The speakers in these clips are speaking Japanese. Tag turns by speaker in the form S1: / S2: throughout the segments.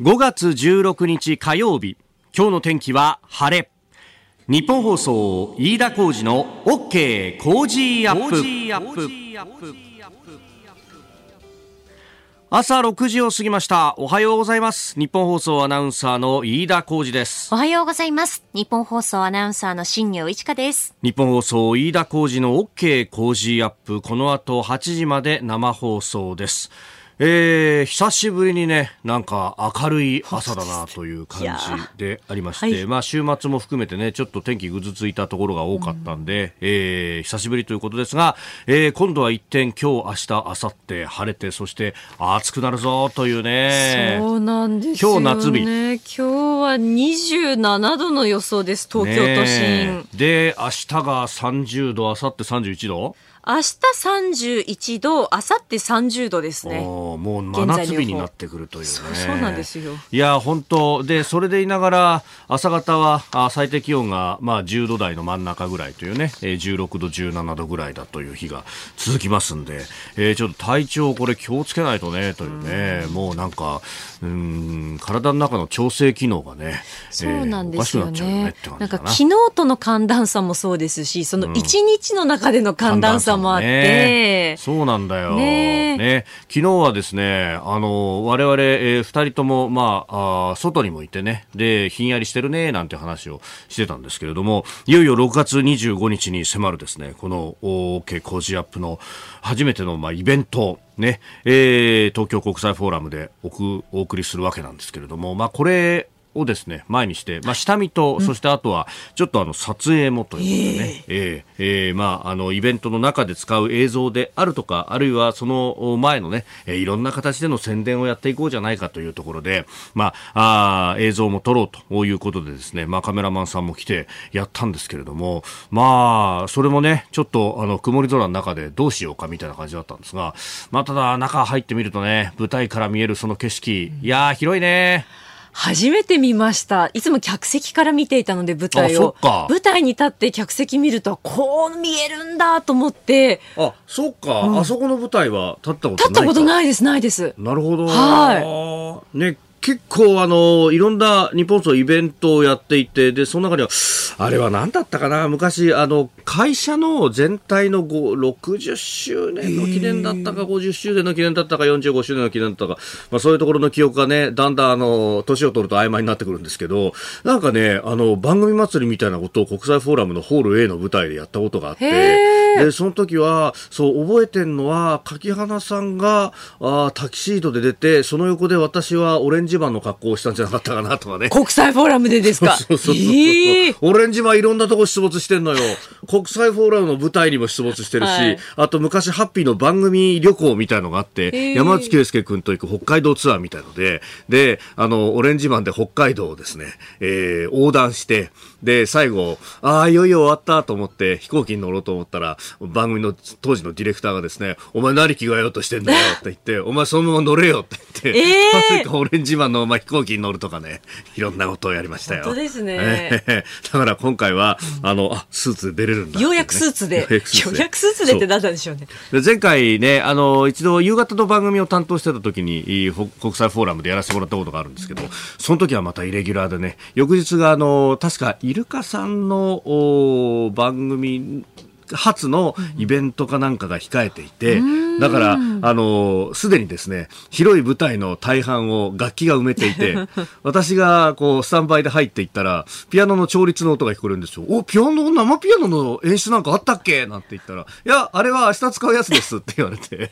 S1: 5月16日火曜日。今日の天気は晴れ。日本放送飯田浩二の OK 工事アップ。朝6時を過ぎました。おはようございます。日本放送アナウンサーの飯田浩二です。
S2: おはようございます。日本放送アナウンサーの新業一華です。
S1: 日本放送飯田浩二の OK 工事アップ。この後8時まで生放送ですえー、久しぶりにね、なんか明るい朝だなという感じでありまして、はい、まあ週末も含めてね、ちょっと天気ぐずついたところが多かったんで、うん、えー、久しぶりということですが、えー、今度は一転、今日、明日、明後日、晴れて、そして暑くなるぞというね。
S2: そうなんですよ、ね、今日夏日。今日は27度の予想です、東京都心。
S1: で、明日が30度、明後日31度？
S2: 明日31度、明後日30度ですね。
S1: もう真夏日になってくるというね。
S2: そうなんですよ。
S1: いや、本当で、それでいながら、朝方はあ最低気温が、まあ、10度台の真ん中ぐらいというね、えー、16度、17度ぐらいだという日が続きますんで、えー、ちょっと体調これ気をつけないとね、というね、うもうなんか、うん、体の中の調整機能がね、
S2: そうなんですよね。えー、なな。んか昨日との寒暖差もそうですし、その1日の中での寒暖差さもあって、ね、
S1: そうなんだよ、ねね、昨日はですねあの我々、えー、2人とも、まあ、あ外にもいてね。でひんやりしてるねなんて話をしてたんですけれどもいよいよ6月25日に迫るですねこの OK 工事アップの初めての、まあ、イベントね、えー、東京国際フォーラムでおくお送りするわけなんですけれども、まあ、これをですね前にして、まあ、下見と、そしてあとはちょっとあの撮影もということでね、えー、えー、まあ、あのイベントの中で使う映像であるとかあるいはその前のね、えー、いろんな形での宣伝をやっていこうじゃないかというところで、まあ、あ映像も撮ろうということでですね、まあ、カメラマンさんも来てやったんですけれどもまあそれもねちょっとあの曇り空の中でどうしようかみたいな感じだったんですが、まあ、ただ中入ってみるとね舞台から見えるその景色いや広いね。
S2: 初めて見ました。いつも客席から見ていたので舞台を。舞台に立って客席見るとこう見えるんだと思って。
S1: あ、そっか、うん、あそこの舞台は立ったことない
S2: 立ったことないです、ないです。
S1: なるほど。
S2: は
S1: い。ね、結構あの、いろんな日本層イベントをやっていて、で、その中には、あれは何だったかな？昔、あの、会社の全体の60周年の記念だったか、50周年の記念だったか、45周年の記念だったか、まあそういうところの記憶がね、だんだんあの、年を取ると曖昧になってくるんですけど、なんかね、あの、番組祭りみたいなことを国際フォーラムのホール A の舞台でやったことがあって、で、その時は、そう、覚えてんのは、柿花さんが、あタキシードで出て、その横で私はオレンジジマンの格好をしたんじゃなかったかなとかね。
S2: 国際フォーラムでですか？
S1: オレンジマンいろんなとこ出没してんのよ。国際フォーラムの舞台にも出没してるし、はい、あと昔ハッピーの番組旅行みたいのがあって、えー、山内圭介君と行く北海道ツアーみたいので、で、あの、オレンジマンで北海道をですね、えー、横断して、で、最後、ああ、いよいよ終わったと思って飛行機に乗ろうと思ったら、番組の当時のディレクターがですね、お前何着替えようとしてんだよって言って、お前そのまま乗れよって言って、えー、オレンジマンのまあ飛行機に乗るとかね、いろんなことをやりましたよ。
S2: 本当ですね。
S1: だから今回は、あの、あ、スーツ出れるんだ、
S2: ね、ようやくスーツで。ようやくスーツでってなったんでしょうね。
S1: う前回ね、あの、一度夕方の番組を担当してた時に、国際フォーラムでやらせてもらったことがあるんですけど、その時はまたイレギュラーでね、翌日があの、確かイルカさんの番組初のイベントかなんかが控えていて、だから、あの、すでにですね、広い舞台の大半を楽器が埋めていて、私がこう、スタンバイで入っていったら、ピアノの調律の音が聞こえるんですよ。お、ピアノ、生ピアノの演出なんかあったっけ？なんて言ったら、いや、あれは明日使うやつですって言われて、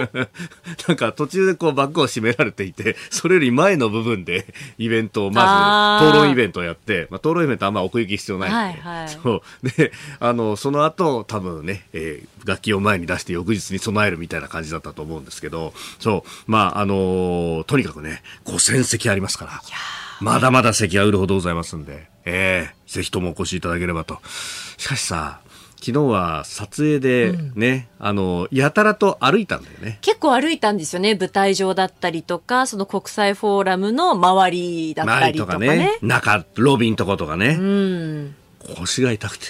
S1: なんか途中でこう、バッグを閉められていて、それより前の部分でイベントをまず、討論イベントをやって、まあ、討論イベントあんま奥行き必要ないんで、はいはい、そう。で、あの、その後、と多分ね、えー、楽器を前に出して翌日に備えるみたいな感じだったと思うんですけど、そう、まあ、あのー、とにかくね、5000席ありますから、まだまだ席は売るほどございますんで、ええー、ぜひともお越しいただければと。しかしさ、昨日は撮影でね、うん、あの、やたらと歩いたんだよね。
S2: 結構歩いたんですよね。舞台上だったりとか、その国際フォーラムの周りだったりとかね。
S1: かね中、ロビンとことかね。うん。腰が痛くて。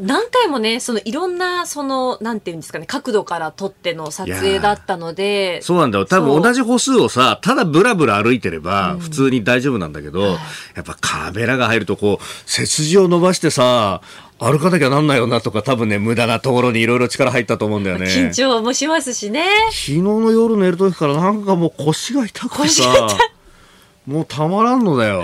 S2: 何回もね、そのいろんな、その、なんていうんですかね、角度から撮っての撮影だったので。
S1: そうなんだよ。多分同じ歩数をさ、ただブラブラ歩いてれば、普通に大丈夫なんだけど、うん、やっぱカメラが入るとこう、背筋を伸ばしてさ、歩かなきゃなんないよなとか多分ね無駄なところにいろいろ力入ったと思うんだよね。
S2: 緊張もしますしね。
S1: 昨日の夜寝る時からなんかもう腰が痛くてさもうたまらんのだよ。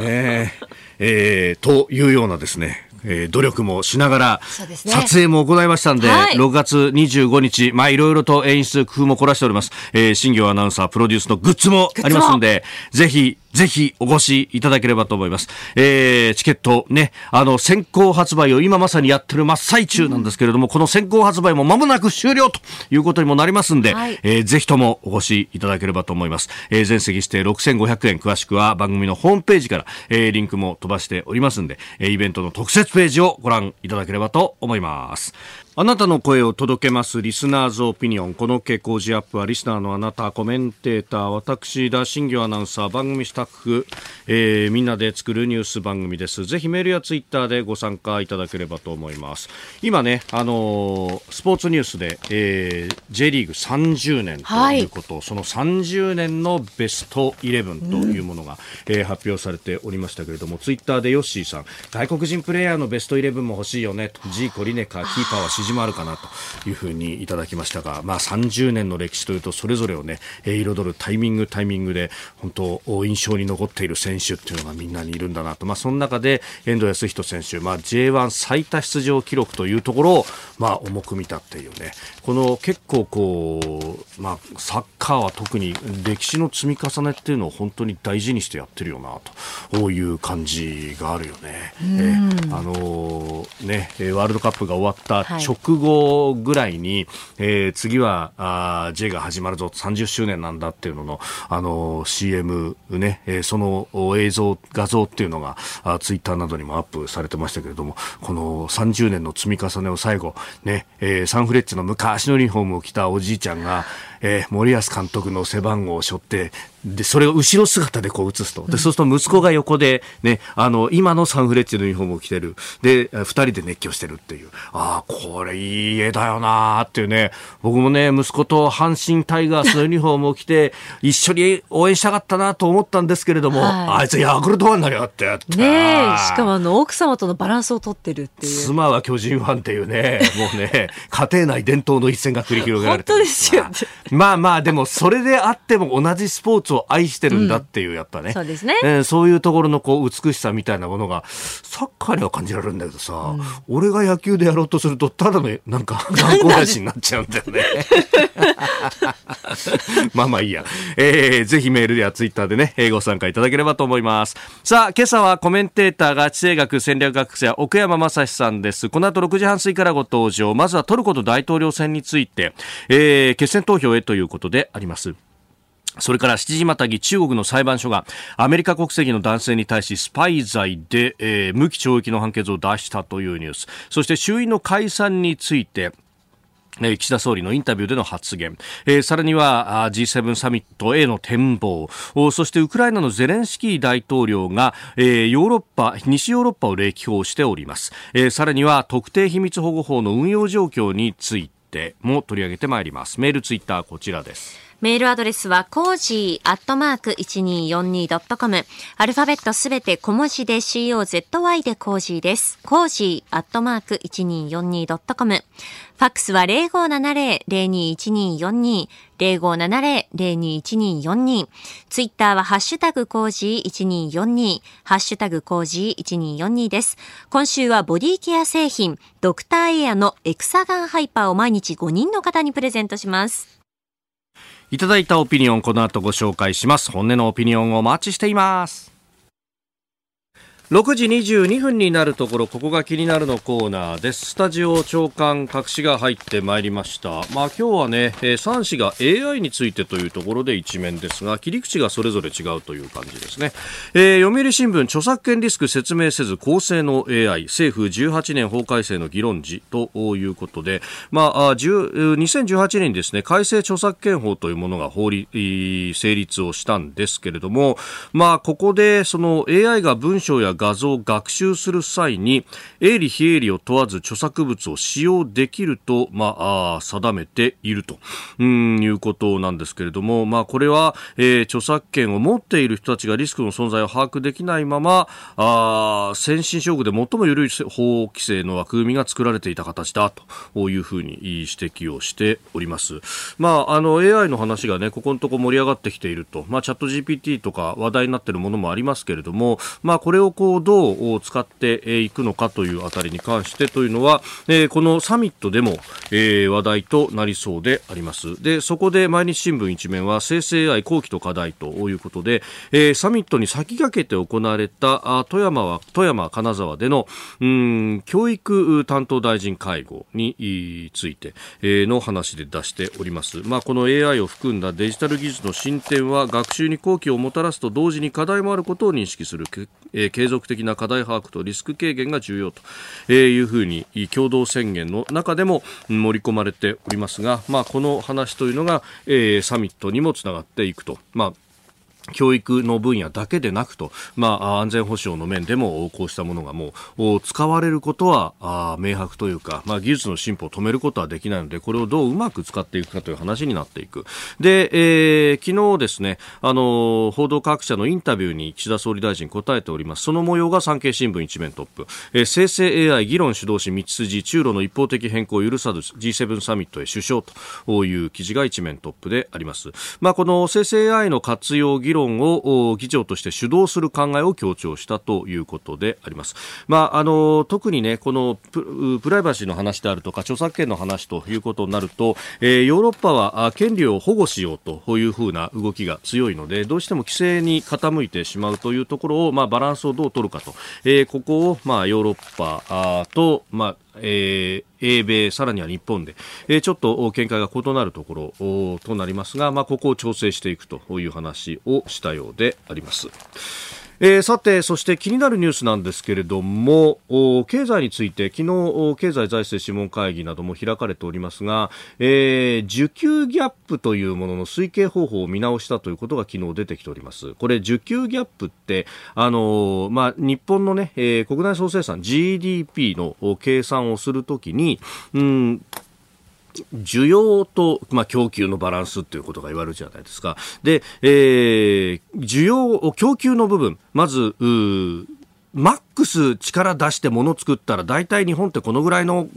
S1: ねえー、というようなですねえー、努力もしながら、撮影も行いましたんで、はい、6月25日、まあいろいろと演出、工夫も凝らしております。えー、新業アナウンサープロデュースのグッズもありますんで、ぜひ、ぜひお越しいただければと思います。えー、チケットね、あの、先行発売を今まさにやってる真っ最中なんですけれども、うん、この先行発売も間もなく終了ということにもなりますんで、はい、えー、ぜひともお越しいただければと思います。えー、全席指定6500円、詳しくは番組のホームページから、えー、リンクも飛ばしておりますんで、えー、イベントの特設ページをご覧いただければと思います。あなたの声を届けますリスナーズオピニオン。この傾向時アップはリスナーのあなた、コメンテーター、私、田新業アナウンサー、番組スタッフ、えー、みんなで作るニュース番組です。ぜひメールやツイッターでご参加いただければと思います。今ね、あのー、スポーツニュースで、えー、J リーグ30年ということ、はい、その30年のベストイレブンというものが、うん、えー、発表されておりましたけれども、ツイッターでヨッシーさん、外国人プレーヤーのベストイレブンも欲しいよねと、ジーコリネカ、キーパーはもあるかなというふうにいただきましたが、まあ、30年の歴史というとそれぞれをね、彩るタイミングタイミングで本当印象に残っている選手っていうのがみんなにいるんだなと、まあ、その中で遠藤康人選手、まあ、J1 最多出場記録というところを、まあ、重く見たっていうね。この結構こう、まあ、サッカーは特に歴史の積み重ねっていうのを本当に大事にしてやってるよなという感じがあるよね。え、あのー、ねワールドカップが終わった直後ぐらいに、えー、次はあ J が始まるぞ30周年なんだっていうのの、あの CM ね、えー、その映像画像っていうのがあツイッターなどにもアップされてましたけれどもこの30年の積み重ねを最後ね、えー、サンフレッチェの昔のユニフォームを着たおじいちゃんがえー、森保監督の背番号を背負って、で、それを後ろ姿でこう映すと。で、そうすると息子が横で、ね、あの、今のサンフレッチェのユニフォームを着てる。で、二人で熱狂してるっていう。ああ、これいい絵だよなーっていうね。僕もね、息子と阪神タイガースのユニフォームを着て、一緒に応援したかったなと思ったんですけれども、はい、あいつヤクルトファンになりやってって。
S2: ねしかもあの、奥様とのバランスをとってるっていう。
S1: 妻は巨人ファンっていうね、もうね、家庭内伝統の一戦が繰り広げられて
S2: る。本当ですよ。
S1: まあまあ、でもそれであっても同じスポーツを愛してるんだっていう、やっぱね、
S2: そうですね、
S1: えー、そういうところのこう美しさみたいなものがサッカーには感じられるんだけどさ、うん、俺が野球でやろうとするとただのなんか観光大使になっちゃうんだよね。まあまあいいや、えー、ぜひメールやツイッターでね、ご参加いただければと思います。さあ、今朝はコメンテーターが地政学戦略学者奥山正史さんです。この後6時半過ぎからご登場。まずはトルコと大統領選について、えー、決選投票へということであります。それから7時またぎ中国の裁判所がアメリカ国籍の男性に対しスパイ罪で、えー、無期懲役の判決を出したというニュース。そして衆院の解散について岸田総理のインタビューでの発言、えー、さらには G7 サミットへの展望。そしてウクライナのゼレンスキー大統領が、えー、ヨーロッパ西ヨーロッパを歴訪しております、えー、さらには特定秘密保護法の運用状況について。も取り上げてまいります。メールツイッターこちらです。
S2: メールアドレスは、コージーアットマーク 1242.com。アルファベットすべて小文字で COZY でコージーです。コージーアットマーク 1242.com。ファックスは0570-021242。0570-021242。ツイッターはハッシュタグコージー1242。ハッシュタグコージー1242です。今週はボディケア製品、ドクターエアのエクサガンハイパーを毎日5人の方にプレゼントします。
S1: いただいたオピニオンこの後ご紹介します。本音のオピニオンをお待ちしています。6時22分になるところここが気になるのコーナーです。スタジオ長官隠しが入ってまいりました。まあ今日はね、えー、3紙が AI についてというところで一面ですが切り口がそれぞれ違うという感じですね、えー、読売新聞著作権リスク説明せず公正の AI 政府18年法改正の議論時ということでまあ2018年にですね改正著作権法というものが法律成立をしたんですけれどもまあここでその AI が文章や画像を学習する際に営利非営利を問わず著作物を使用できると、まあ、あ定めているとうんいうことなんですけれども、まあ、これは、えー、著作権を持っている人たちがリスクの存在を把握できないままあ先進諸国で最も緩い法規制の枠組みが作られていた形だというふうに指摘をしております。まあ、あの AI の話がねここのとこ盛り上がってきていると、まあ、チャット GPT とか話題になっているものもありますけれども、まあ、これをこうどう使っていくのかというあたりに関してというのは、えー、このサミットでも、えー、話題となりそうであります。で、そこで毎日新聞一面は生成 AI 後期と課題ということで、えー、サミットに先駆けて行われた富山は富山金沢でのうん教育担当大臣会合について、えー、の話で出しております。まあ、この AI を含んだデジタル技術の進展は学習に好機をもたらすと同時に課題もあることを認識する、えー、継続的な課題把握とリスク軽減が重要というふうに共同宣言の中でも盛り込まれておりますが、まあ、この話というのが、えー、サミットにもつながっていくと。まあ教育の分野だけでなくと、まあ、安全保障の面でもこうしたものがもう使われることはあ明白というか、まあ、技術の進歩を止めることはできないのでこれをどううまく使っていくかという話になっていく。で、えー、昨日ですねあの報道各社のインタビューに岸田総理大臣答えております。その模様が産経新聞一面トップ、えー、生成 AI 議論主導し道筋中路の一方的変更を許さず G7 サミットへ首相という記事が一面トップであります、まあ、この生成 AI の活用議論論を議長として主導する考えを強調したということであります。まあ、あの特にねこのプライバシーの話であるとか著作権の話ということになると、えー、ヨーロッパは権利を保護しようというふうな動きが強いのでどうしても規制に傾いてしまうというところを、まあ、バランスをどう取るかと、えー、ここを、まあ、ヨーロッパと、まあえー、英米、さらには日本で、えー、ちょっと見解が異なるところとなりますが、まあ、ここを調整していくという話をしたようであります。えー、さて、そして気になるニュースなんですけれども、経済について昨日経済財政諮問会議なども開かれておりますが、えー、受給ギャップというものの推計方法を見直したということが昨日出てきております。これ、受給ギャップって、あのー、まあ、日本のね、えー、国内総生産 GDP の計算をするときに、うん需要と、まあ、供給のバランスということが言われるじゃないですか。で、えー、需要、供給の部分、まず、マッックス力出して物作ったら大体日本ってこのぐらいの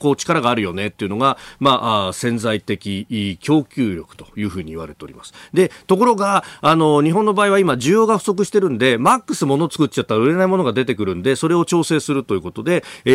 S1: こう力があるよねっていうのが、まあ、潜在的供給力というふうに言われております。で、ところが、あの、日本の場合は今需要が不足してるんで、マックス物作っちゃったら売れないものが出てくるんで、それを調整するということで、え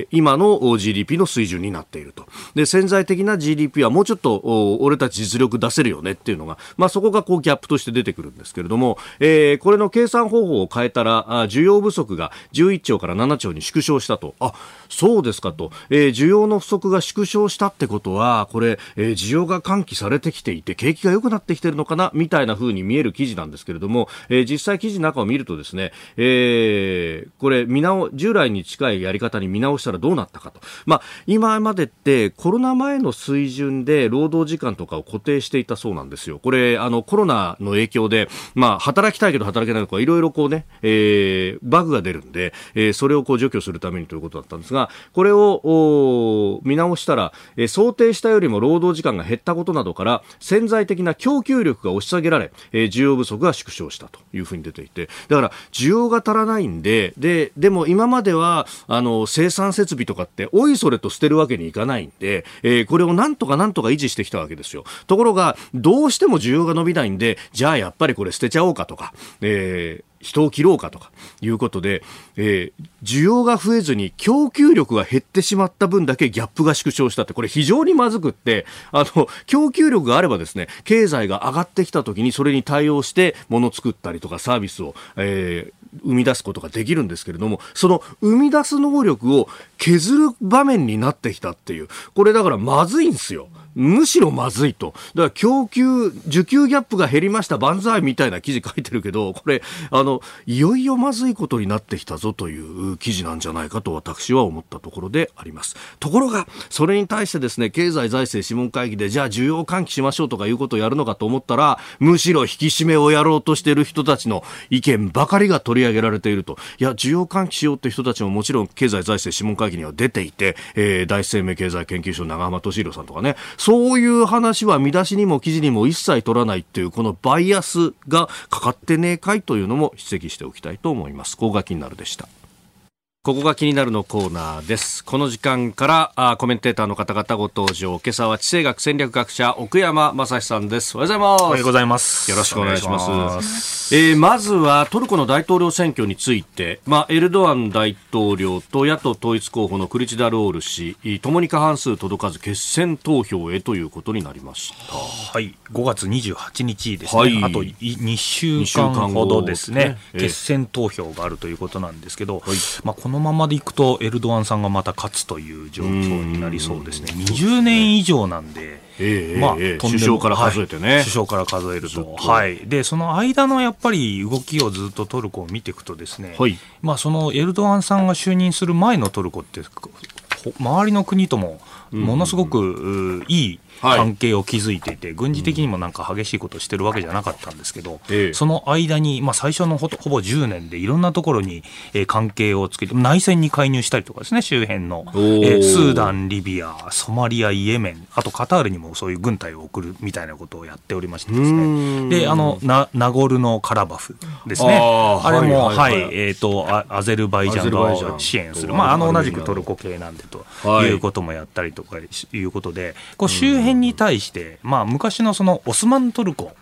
S1: ー、今の GDP の水準になっていると。で、潜在的な GDP はもうちょっと俺たち実力出せるよねっていうのが、まあそこがこうギャップとして出てくるんですけれども、えー、これの計算方法を変えたら、需要不足が11兆から7兆に縮小したと。あ、そうですかと。えー、需要の不足が縮小したってことは、これ、えー、需要が喚起されてきていて、景気が良くなってきてるのかなみたいな風に見える記事なんですけれども、えー、実際記事の中を見るとですね、えー、これ、見直、従来に近いやり方に見直したらどうなったかと。まあ、今までってコロナ前の水準で労働時間とかを固定していたそうなんですよ。これ、あの、コロナの影響で、まあ、働きたいけど働けないとか、いろいろこうね、えー、バグが出るんで、でえー、それをこう除去するためにということだったんですが、これを見直したら、えー、想定したよりも労働時間が減ったことなどから、潜在的な供給力が押し下げられ、えー、需要不足が縮小したというふうに出ていて、だから需要が足らないんで、で、でも今までは、あの、生産設備とかって、おいそれと捨てるわけにいかないんで、えー、これをなんとかなんとか維持してきたわけですよ。ところが、どうしても需要が伸びないんで、じゃあやっぱりこれ捨てちゃおうかとか、えー、人を切ろうかとかいうことで、えー、需要が増えずに供給力が減ってしまった分だけギャップが縮小したって、これ非常にまずくって、あの、供給力があればですね、経済が上がってきた時にそれに対応して物作ったりとかサービスを、えー、生み出すことができるんですけれども、その生み出す能力を削る場面になってきたっていう、これだからまずいんですよ。むしろまずいと。だから供給、需給ギャップが減りました、万歳みたいな記事書いてるけど、これ、あの、いよいよまずいことになってきたぞという記事なんじゃないかと私は思ったところでありますところがそれに対してですね経済財政諮問会議でじゃあ需要喚起しましょうとかいうことをやるのかと思ったらむしろ引き締めをやろうとしている人たちの意見ばかりが取り上げられているといや需要喚起しようという人たちももちろん経済財政諮問会議には出ていて、えー、第一生命経済研究所長浜俊弘さんとかねそういう話は見出しにも記事にも一切取らないっていうこのバイアスがかかってねえかいというのも指摘しておきたいと思います。ここが気になるでした。ここが気になるのコーナーです。この時間からあコメンテーターの方々ご登場。今朝は地政学戦略学者奥山正史さんです。おはようございます。お
S3: はようございます。
S1: よろしくお願いします。えー、まずはトルコの大統領選挙について、まあエルドアン大統領と野党統一候補のクリチダロール氏、ともに過半数届かず決選投票へということになりました。
S3: はい、5月28日ですね。はい、あと2週間ほどですね、ね決選投票があるということなんですけど、はい、まあこのままでいくとエルドアンさんがまた勝つという状況になりそうですね。20年以上なんで、
S1: えー、まあ、えー、首相から数えてね、
S3: はい、首相から数えると、はい、でその間のやっぱり動きをずっとトルコを見ていくとですね、はい、まあそのエルドアンさんが就任する前のトルコって周りの国ともものすごくいい関係を築いていて、はい、軍事的にもなんか激しいことをしてるわけじゃなかったんですけど、ええ、その間に、まあ、最初のほほぼ10年でいろんなところに、えー、関係をつけて内戦に介入したりとかですね周辺の、えー、スーダン、リビアソマリア、イエメンあとカタールにもそういう軍隊を送るみたいなことをやっておりましてですね。であのナナゴルノカラバフですね。あれも、はい、はい、えーと、アゼルバイジャンが支援する、まあ、あの同じくトルコ系なんでとい。うこともやったりとかいうことでこう周辺辺に対して、まあ、昔のそのオスマントルコ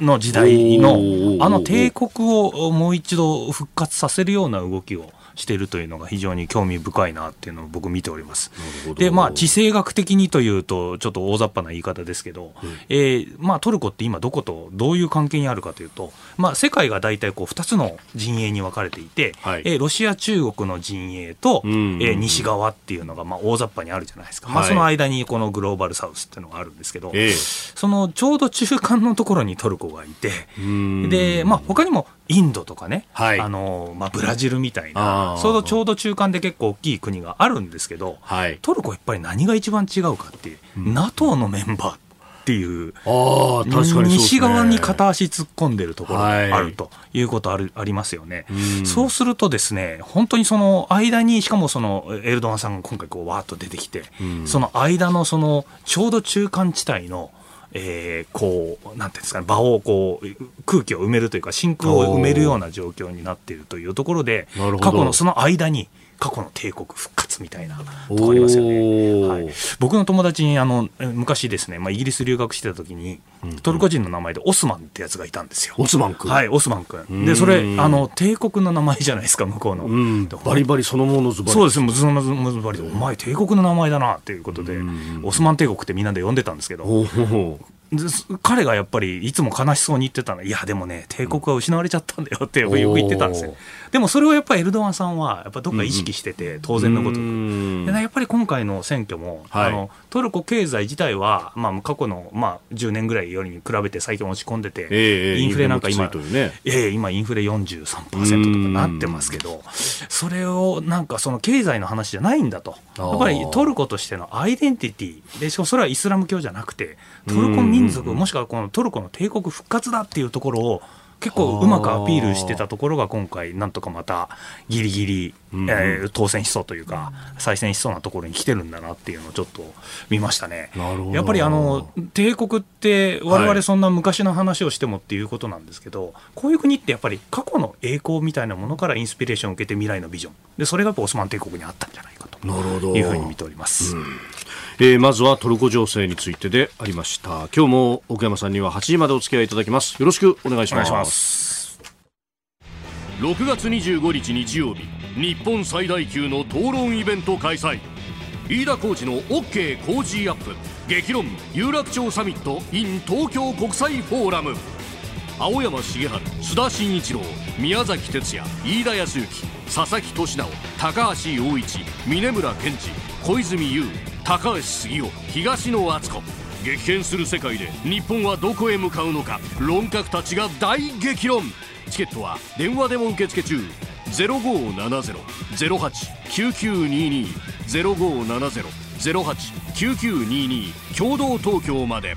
S3: の時代のあの帝国をもう一度復活させるような動きをしているというのが非常に興味深いなっていうのを僕見ております。で、まあ、地政学的にというと、ちょっと大雑把な言い方ですけど、うん、えー、まあ、トルコって今どことどういう関係にあるかというと、まあ、世界が大体こう2つの陣営に分かれていて、はい、えー、ロシア、中国の陣営と、うんうんうん、えー、西側っていうのがまあ大雑把にあるじゃないですか。はい、まあ、その間にこのグローバルサウスっていうのがあるんですけど、えー、そのちょうど中間のところにトルコがいて、で、まあ、他にもインドとかね、はい、あのまあ、ブラジルみたいな、そのちょうど中間で結構大きい国があるんですけど、はい、トルコやっぱり何が一番違うかっていう、うん、NATO のメンバーっていうあ確かに、ね、西側に片足突っ込んでるところがあるということある、ありますよね、うそうするとですね本当にその間にしかもそのエルドアンさんが今回こうわーっと出てきて、その間のそのちょうど中間地帯のえー、こう、なんていうんですかね、場をこう、空気を埋めるというか、真空を埋めるような状況になっているというところで、過去のその間に、過去の帝国復活みたいなとこありますよね、はい、僕の友達にあの昔ですね、まあ、イギリス留学してた時に、トルコ人の名前でオスマンってやつがいたんですよ。
S1: オスマン君。
S3: はいオスマン君。でそれあの帝国の名前じゃないですか向こうの。
S1: バリバリそのものズバ
S3: リ。そうですズバリお前帝国の名前だなっていうことでオスマン帝国ってみんなで呼んでたんですけど。彼がやっぱりいつも悲しそうに言ってたの。いやでもね帝国は失われちゃったんだよってよく言ってたんですよでもそれをやっぱりエルドアンさんはやっぱどっか意識してて、当然のことくでやっぱり今回の選挙も、はい、あのトルコ経済自体は、まあ、過去の、まあ、10年ぐらいよりに比べて最近落ち込んでて、えー、インフレなんか今、ね、えー、今インフレ43%とかなってますけどそれをなんかその経済の話じゃないんだと。やっぱりトルコとしてのアイデンティティでしかもそれはイスラム教じゃなくてトルコ民族もしくはこのトルコの帝国復活だっていうところを結構うまくアピールしてたところが今回なんとかまたギリギリ、えー、当選しそうというか再選しそうなところに来てるんだなっていうのをちょっと見ましたね。やっぱりあの帝国って我々そんな昔の話をしてもっていうことなんですけど、はい、こういう国ってやっぱり過去の栄光みたいなものからインスピレーションを受けて未来のビジョン。でそれがオスマン帝国にあったんじゃないか。というふうに見ております。
S1: えー、まずはトルコ情勢についてでありました。今日も奥山さんには8時までお付き合いいただきます。よろしくお願いします。
S4: 6月25日日曜日日本最大級の討論イベント開催。飯田浩司の OK 工事アップ。激論有楽町サミット in 東京国際フォーラム青山茂春須田慎一郎宮崎哲也飯田康之佐々木俊直高橋陽一峯村健二小泉悠高橋杉雄東野篤子。激変する世界で日本はどこへ向かうのか。論客たちが大激論。チケットは電話でも受付中。0570-08-9922 0570-08-9922共同東京まで。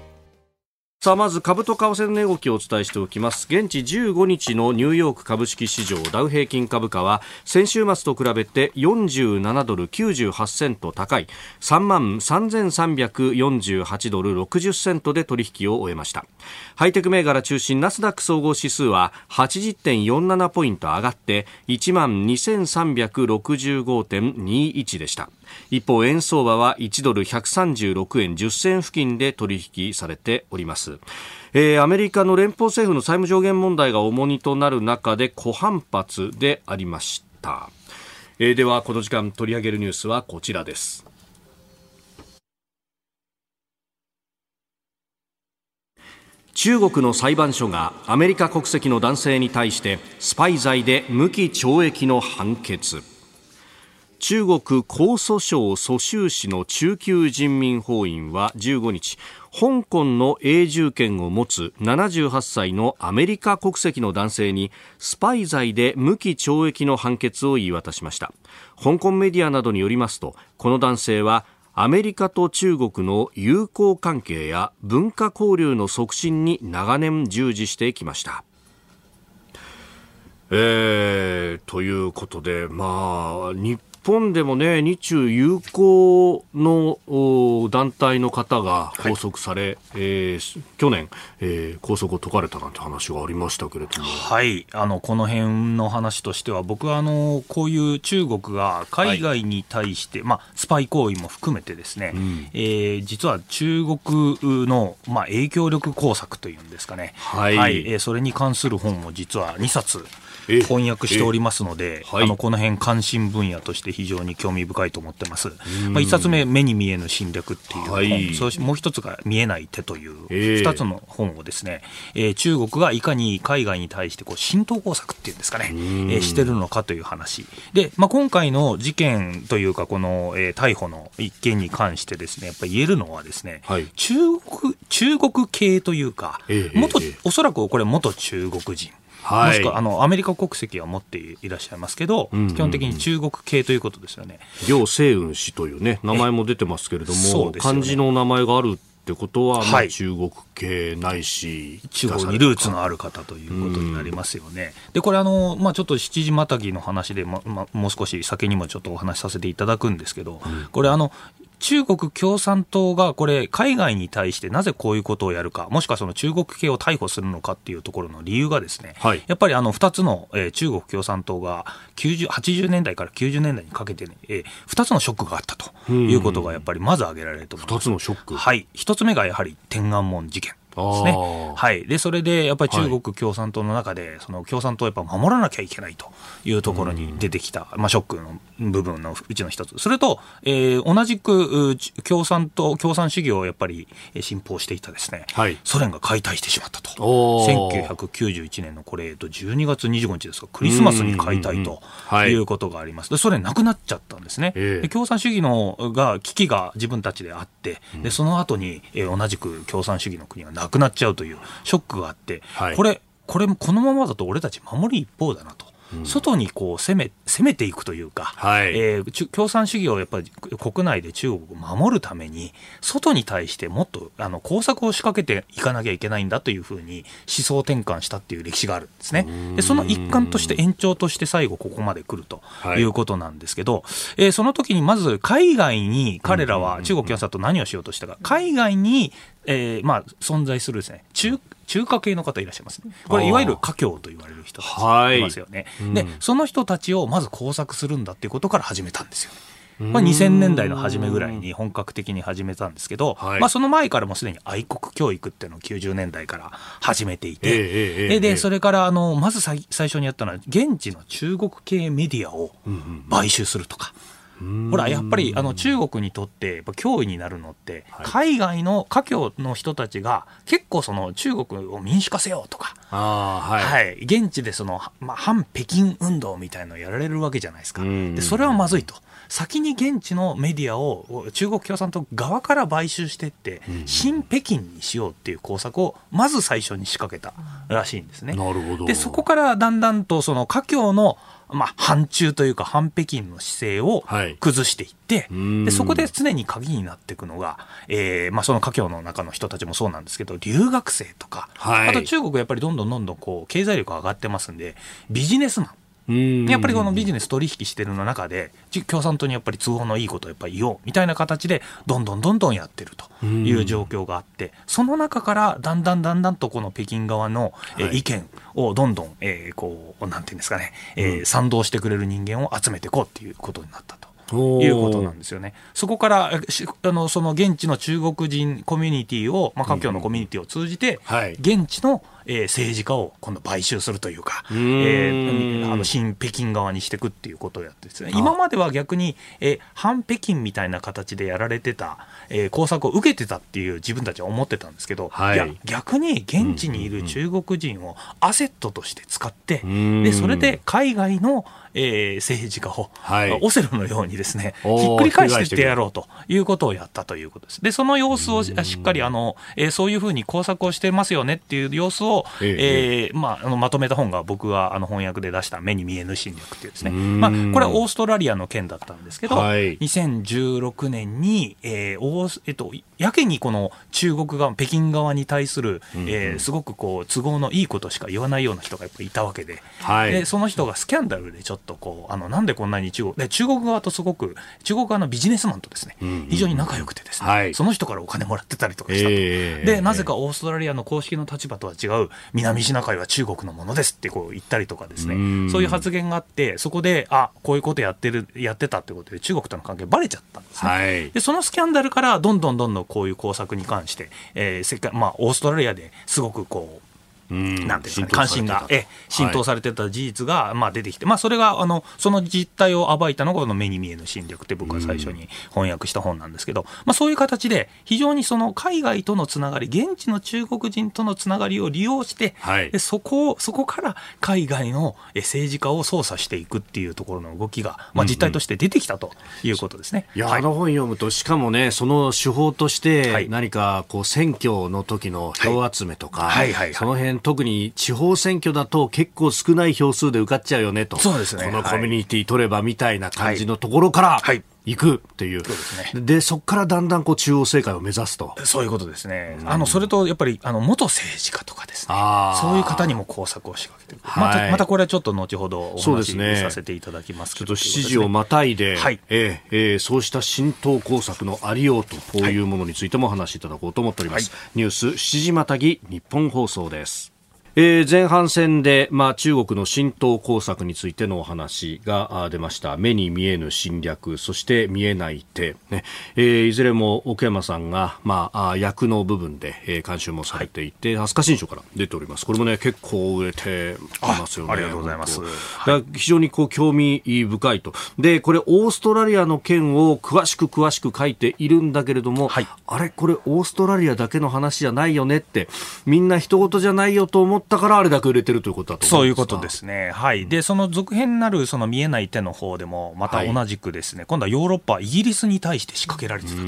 S1: さあまず株と為替の値動きをお伝えしておきます。現地15日のニューヨーク株式市場ダウ平均株価は先週末と比べて47ドル98セント高い。3万3348ドル60セントで取引を終えました。ハイテク銘柄中心ナスダック総合指数は80.47ポイント上がって1万2365.21でした。一方円相場は1ドル136円10銭付近で取引されております。えー、アメリカの連邦政府の債務上限問題が重荷となる中で小反発でありました、えー、ではこの時間取り上げるニュースはこちらです。中国の裁判所がアメリカ国籍の男性に対してスパイ罪で無期懲役の判決。中国江蘇省蘇州市の中級人民法院は15日香港の永住権を持つ78歳のアメリカ国籍の男性にスパイ罪で無期懲役の判決を言い渡しました。香港メディアなどによりますとこの男性はアメリカと中国の友好関係や文化交流の促進に長年従事してきました。えー、ということで、まあ、日本でもね、日中友好の団体の方が拘束され、はい、えー、去年、えー、拘束を解かれたなんて話がありましたけれども。
S3: はい、あの、この辺の話としては、僕はあの、こういう中国が海外に対して、はい、まあ、スパイ行為も含めてですね、うん、えー、実は中国の、まあ、影響力工作というんですかね。はい。はい、えー、それに関する本を実は2冊、翻訳しておりますので、はい、あのこの辺関心分野として非常に興味深いと思ってます。まあ、1冊目、目に見えぬ侵略っていう本、はい、そもう一つが見えない手という2つの本をですね、えー、中国がいかに海外に対してこう浸透工作っていうんですかね、えー、してるのかという話。で、まあ、今回の事件というか、この、えー、逮捕の一件に関してですね、やっぱり言えるのはですね、はい、中国、中国系というか、元、おそらくこれ元中国人。はい、もしくはあのアメリカ国籍は持っていらっしゃいますけど、うんうんうん、基本的に中国系ということですよね。
S1: 両清雲氏というね、名前も出てますけれども、ね、漢字の名前があるってことは、まあ、中国系ないし、
S3: 中国にルーツのある方ということになりますよね。うん、で、これあの、まあ、ちょっと七時またぎの話で、ままもう少し先にもちょっとお話しさせていただくんですけど、うん、これあの、中国共産党がこれ、海外に対してなぜこういうことをやるか、もしくはその中国系を逮捕するのかっていうところの理由がですね、はい、やっぱりあの2つの、えー、中国共産党が90 80年代から90年代にかけて、ね、えー、2つのショックがあったということがやっぱりまず挙げられると思います。2
S1: つのショック
S3: はい。1つ目がやはり天安門事件。ですね。はい。で、それでやっぱり中国共産党の中で、その共産党をやっぱ守らなきゃいけないというところに出てきた、まあ、ショックの部分のうちの一つ。それと、えー、同じく共産党、共産主義をやっぱり信奉していたですね、はい、ソ連が解体してしまったと。1991年のこれ、えっと、12月25日ですか、クリスマスに解体ということがあります。で、ソ連なくなっちゃったんですね。で共産主義のが、危機が自分たちであって、で、その後に、えー、同じく共産主義の国がなくなっちゃうというショックがあって、はい、これ、これ、このままだと俺たち守り一方だなと。外にこう攻め攻めていくというか、はい、えー、共産主義をやっぱり国内で中国を守るために外に対してもっとあの工作を仕掛けていかなきゃいけないんだというふうに思想転換したっていう歴史があるんですね。でその一環として延長として最後ここまで来るとい。うことなんですけど、はい、えー、その時にまず海外に彼らは中国共産と何をしようとしたか。海外にえー、まあ、存在するですね。中中華系の方いらっしゃいますね。これいわゆる華僑と言われる人たちいますよね。はい、で、その人たちをまず工作するんだっていうことから始めたんですよ。まあ、2000年代の初めぐらいに本格的に始めたんですけど、まあ、その前からもすでに愛国教育っていうのを90年代から始めていて、でそれからあのまず最初にやったのは現地の中国系メディアを買収するとか。ほらやっぱりあの中国にとってやっぱ脅威になるのって、海外の華僑の人たちが結構その中国を民主化せよとか、はい、はい、現地でその、まあ、反北京運動みたいのをやられるわけじゃないですか。でそれはまずいと。先に現地のメディアを中国共産党側から買収していって、新北京にしようっていう工作をまず最初に仕掛けたらしいんですね。
S1: なるほど。
S3: でそこからだんだんとその華僑のまあ、反中というか反北京の姿勢を崩していって、はい、でそこで常に鍵になっていくのが、えーまあ、その華僑の中の人たちもそうなんですけど留学生とか、はい、あと中国やっぱりどんどんどんどんこう経済力が上がってますんでビジネスマンやっぱりこのビジネス取引してるの中で共産党にやっぱり都合のいいことをやっぱり言おうみたいな形でどんどんどんどんやってるという状況があってその中からだんだんだんだんとこの北京側の、え意見をどんどん、えー、こうなんていうんですかね、えー、賛同してくれる人間を集めていこうっていうことになったと。いうことなんですよね。そこからあのその現地の中国人コミュニティを、まあ、華僑のコミュニティを通じて、現地のえー、政治家を今度買収するというか、えー、あの新北京側にしていくっていうことをやってですね。今までは逆に、えー、反北京みたいな形でやられてた、えー、工作を受けてたっていう自分たちは思ってたんですけど、はい、いや逆に現地にいる中国人をアセットとして使って、でそれで海外の、えー、政治家を、はい、オセロのようにですねひっくり返していってやろうということをやったということです。でその様子をしっかりあの、えー、そういうふうに工作をしてますよねっていう様子を、ええー、まあ、あのまとめた本が僕があの翻訳で出した目に見えぬ侵略っていうですね、まあ、これはオーストラリアの件だったんですけど、はい、2016年に、えーおえっと、やけにこの中国側、北京側に対する、えー、すごくこう都合のいいことしか言わないような人がやっぱいたわけで、はい、でその人がスキャンダルでちょっとこうあのなんでこんなに中国で中国側とすごく中国側のビジネスマンとですね、非常に仲良くてですね、はい、その人からお金もらってたりとかしたと、えー、でなぜかオーストラリアの公式の立場とは違う南シナ海は中国のものですってこう言ったりとかですね。そういう発言があってそこであこういうことやってるやってたってことで中国との関係ばれちゃったんですね、はい、でそのスキャンダルからどんどんどんどんこういう工作に関して、えー世界まあ、オーストラリアですごくこうなんですかね、関心がえ浸透されてた事実が、まあ、出てきて、まあ、それがあのその実態を暴いたのがこの目に見えぬ侵略って僕は最初に翻訳した本なんですけど、まあ、そういう形で非常にその海外とのつながり現地の中国人とのつながりを利用して、はい、でそこをそこから海外の政治家を操作していくっていうところの動きが、まあ、実態として出てきたということですね。
S1: いや、はい、あの本読むとしかもねその手法として何かこう選挙の時の票集めとか、はい。はい。はい。はい、その辺特に地方選挙だと結構少ない票数で受かっちゃうよねと。
S3: そうですね。
S1: このコミュニティ取ればみたいな感じのところから、はい、行くっていう。そうですね。で、そこからだんだんこう中央政界を目指すと。
S3: そういうことですね。うん、あの、それとやっぱり、あの、元政治家とかですね。そういう方にも工作を仕掛けてる。また、またこれはちょっと後ほどお話しさせていただきます
S1: けど、ね、ちょっと7時をまたいで、はい、えー、えー、そうした浸透工作のありようと、こういうものについても話しいただこうと思っております。はい、ニュース7時またぎ日本放送です。えー、前半戦で、まあ、中国の浸透工作についてのお話が出ました。目に見えぬ侵略そして見えない手、ね。えー、いずれも奥山さんが、まあ、役の部分で、えー、監修もされていて、はい、飛鳥新書から出ております。これもね結構売れていますよね。
S3: ありがとうございます、
S1: はい、非常にこう興味深いと。でこれオーストラリアの件を詳しく詳しく書いているんだけれども、はい、あれ？これオーストラリアだけの話じゃないよねってみんな人事じゃないよと思ったからあれだけ売れてるということだと
S3: そういうことですね。はい。で、その続編になるその見えない手の方でも、また同じくですね、はい、今度はヨーロッパ、イギリスに対して仕掛けられてたと。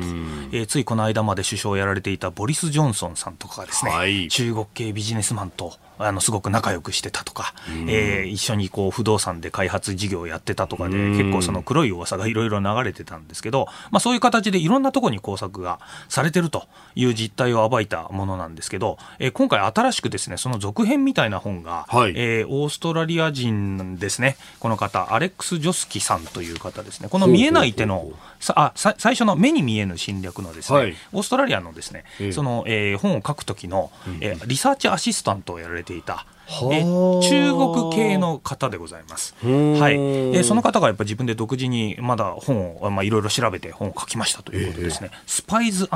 S3: えー、ついこの間まで首相をやられていたボリス・ジョンソンさんとかがですね、はい、中国系ビジネスマンとあのすごく仲良くしてたとか、えー、一緒にこう不動産で開発事業をやってたとかで、結構その黒い噂がいろいろ流れてたんですけど、まあ、そういう形でいろんなところに工作がされてるという実態を暴いたものなんですけど、えー、今回新しくですねその続編みたいな本が、はい、えー、オーストラリア人ですね。この方アレックス・ジョスキさんという方ですね。この見えない手のさあさ最初の目に見えぬ侵略のですね、はい、オーストラリアのですね、えー、その、えー、本を書く時の、えー、リサーチアシスタントをやられていたえ中国系の方でございます。はい。えその方がやっぱり自分で独自にまだ本をまあいろいろ調べて本を書きましたということですね。スパイズ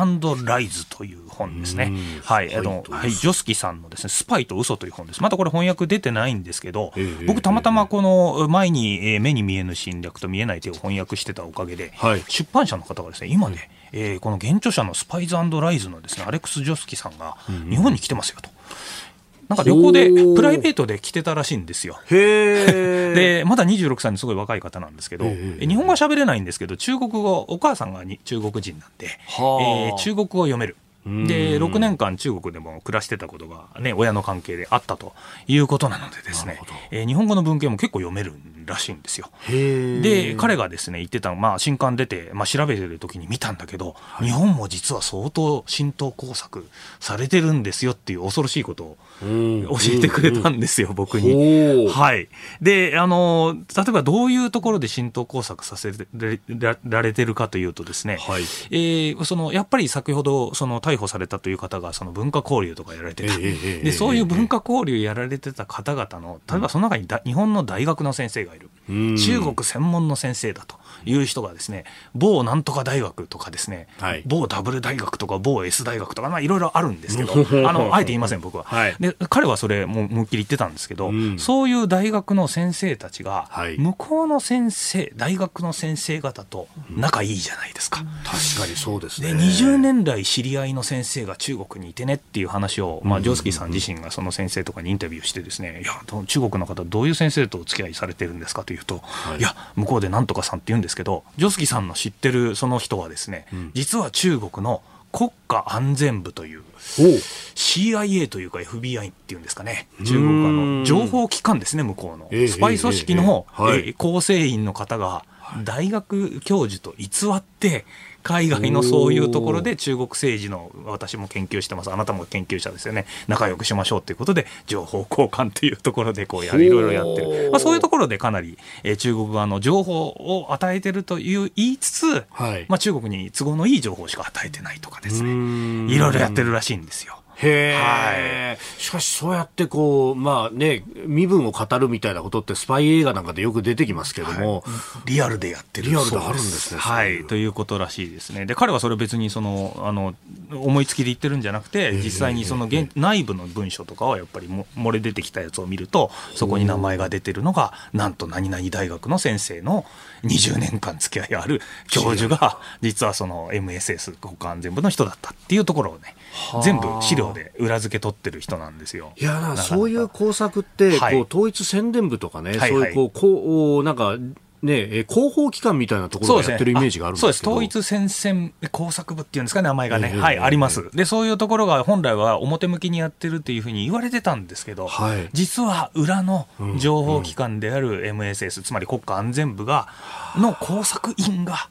S3: ライズという本ですね。はい。あのはいジョスキさんのですねスパイと嘘という本です。まだこれ翻訳出てないんですけど、僕たまたまこの前に目に見えぬ侵略と見えない手を翻訳してたおかげで、はい、出版社の方がですね今ね、えー、この原著者のスパイズライズのですねアレックス・ジョスキさんが日本に来てますよと。なんか旅行で、プライベートで来てたらしいんですよ。で、まだ26歳のすごい若い方なんですけど、日本語は喋れないんですけど、中国語、お母さんが中国人なんで、えー、中国語を読める。で6年間中国でも暮らしてたことが、ね、親の関係であったということなのでですね、えー、日本語の文献も結構読めるらしいんですよ。で彼がですね言ってたまあ新刊出て、まあ、調べてる時に見たんだけど、はい、日本も実は相当浸透工作されてるんですよっていう恐ろしいことを教えてくれたんですよ、僕に。はい、であの例えばどういうところで浸透工作させられてるかというとですね、はい、えー、そのやっぱり先ほどその逮捕されたという方がその文化交流とかやられてた、えー、でそういう文化交流やられてた方々の例えばその中にだ日本の大学の先生がいる。中国専門の先生だという人がですね某なんとか大学とかですね、はい、某ダブル大学とか某 S 大学とか、まあ、いろいろあるんですけど あのあえて言いません僕は、はい、で彼はそれもう思いっきり言ってたんですけど、うん、そういう大学の先生たちが、向こうの先生大学の先生方と仲いいじゃないですか、うん、
S1: 確かにそうですね。
S3: で20年来知り合いの先生が中国にいてねっていう話を、まあ、ジョースキーさん自身がその先生とかにインタビューしてですねいや中国の方どういう先生とお付き合いされてるんですかというと、はい、いや向こうでなんとかさんって言うんですけどジョスキーさんの知ってるその人はですね、うん、実は中国の国家安全部という CIA というか FBI っていうんですかね。中国の情報機関ですね向こうの、スパイ組織の、え構成員の方が大学教授と偽って海外のそういうところで中国政治の私も研究してます。あなたも研究者ですよね。仲良くしましょうということで情報交換というところでこうやいろいろやってる、まあ、そういうところでかなり、えー、中国側の情報を与えてるという言いつつ、はい、まあ、中国に都合のいい情報しか与えてないとかですね。いろいろやってるらしいんですよ。
S1: へはい、しかしそうやってこう、まあね、身分を語るみたいなことってスパイ映画なんかでよく出てきますけども、は
S3: い、リアルでやってる。
S1: リアルであるんですね
S3: はい。ということらしいですね。で彼はそれ別にそのあの思いつきで言ってるんじゃなくて実際にその現内部の文書とかはやっぱりも漏れ出てきたやつを見るとそこに名前が出てるのがなんと何々大学の先生の20年間付き合いある教授が実はその MSS 国家安全部の人だったっていうところをね全部資料で裏付け取ってる人なんですよ。
S1: いやそういう工作って、こう統一宣伝部とかね、はい、そういうこうこうなんかね、広報機関みたいなところがやってるイメージがあるんです
S3: そうです、統一戦線工作部っていうんですか、名前がね、えー、はい、あります。で、そういうところが本来は表向きにやってるっていうふうに言われてたんですけど、はい、実は裏の情報機関である MSS、うん、つまり国家安全部が、の工作員が、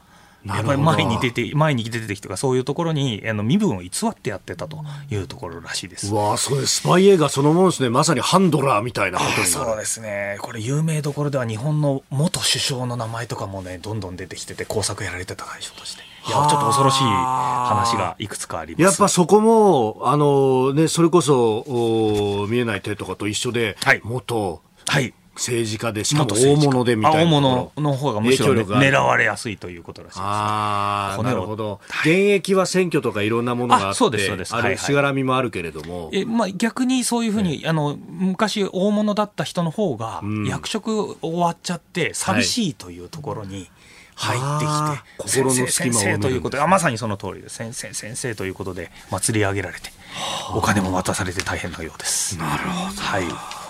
S3: やっぱり前に出て前に出てきとかそういうところにあの身分を偽ってやってたというところらしいです。
S1: わあ、そうです。スパイ映画そのものですね。まさにハンドラーみたいなことに
S3: そうですね。これ有名どころでは日本の元首相の名前とかもねどんどん出てきてて工作やられてた対象として。いやちょっと恐ろしい話がいくつかあります
S1: やっぱそこもあの、ね、それこそお見えない手とかと一緒で、はい、元、はい政治家で、しかも大物でみたいな。
S3: 大物の方がむしろ、ね、狙われやすいということらしいです、
S1: ああ、なるほど。現役は選挙とかいろんなものがあって、そうです、そうです。あるしがらみもあるけれども。
S3: え、まあ逆にそういうふうに、あの、昔大物だった人の方が、役職終わっちゃって寂しいというところに、入ってきて、心の隙間をということで、あまさにその通りで先生先生ということで祭り上げられて、お金も渡されて大変なようです。
S1: なるほど。はい。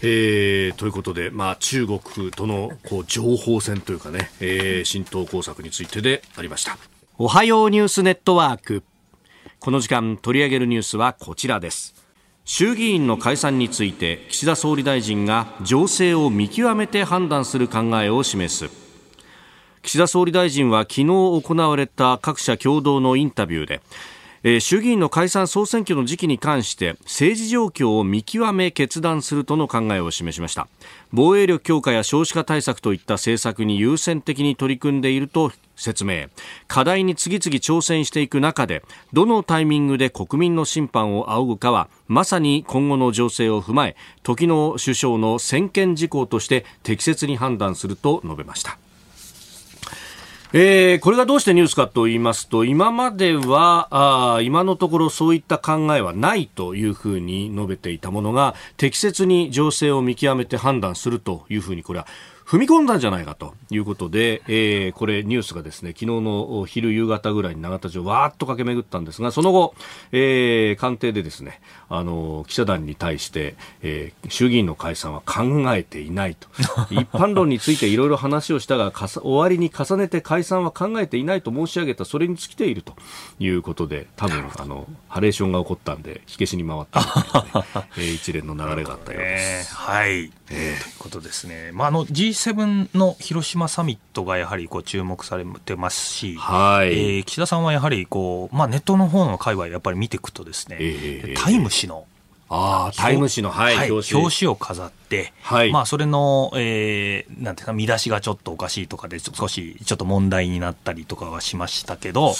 S1: えー、ということで、まあ、中国とのこう情報戦というかね、えー、浸透工作についてでありました。おはようニュースネットワーク。この時間取り上げるニュースはこちらです。衆議院の解散について岸田総理大臣が情勢を見極めて判断する考えを示す。岸田総理大臣は昨日行われた各社共同のインタビューで衆議院の解散総選挙の時期に関して政治状況を見極め決断するとの考えを示しました。防衛力強化や少子化対策といった政策に優先的に取り組んでいると説明。課題に次々挑戦していく中でどのタイミングで国民の審判を仰ぐかはまさに今後の情勢を踏まえ時の首相の専権事項として適切に判断すると述べました。えー、これがどうしてニュースかと言いますと、今までは、あ今のところそういった考えはないというふうに述べていたものが、適切に情勢を見極めて判断するというふうに、これは踏み込んだんじゃないかということで、えー、これニュースがですね昨日の昼夕方ぐらいに永田町わーっと駆け巡ったんですがその後、えー、官邸でですねあの記者団に対して、えー、衆議院の解散は考えていないと。一般論についていろいろ話をしたが終わりに重ねて解散は考えていないと申し上げたそれに尽きているということで多分 あのハレーションが起こったんで火消しに回った、ね えー、一連の流れがあったようです。
S3: はい、えー、ということですね、まあ、あの G 7の広島サミットがやはりこう注目されてますし、はい。えー、岸田さんはやはりこう、まあ、ネットの方の界隈やっぱり見ていくとですね、えー、タイム市の
S1: あタイム誌の、はい、
S3: はい、表紙。を飾って、はい、まあ、それの、えー、なんていうか、見出しがちょっとおかしいとかで、少しちょっと問題になったりとかはしましたけど、ね、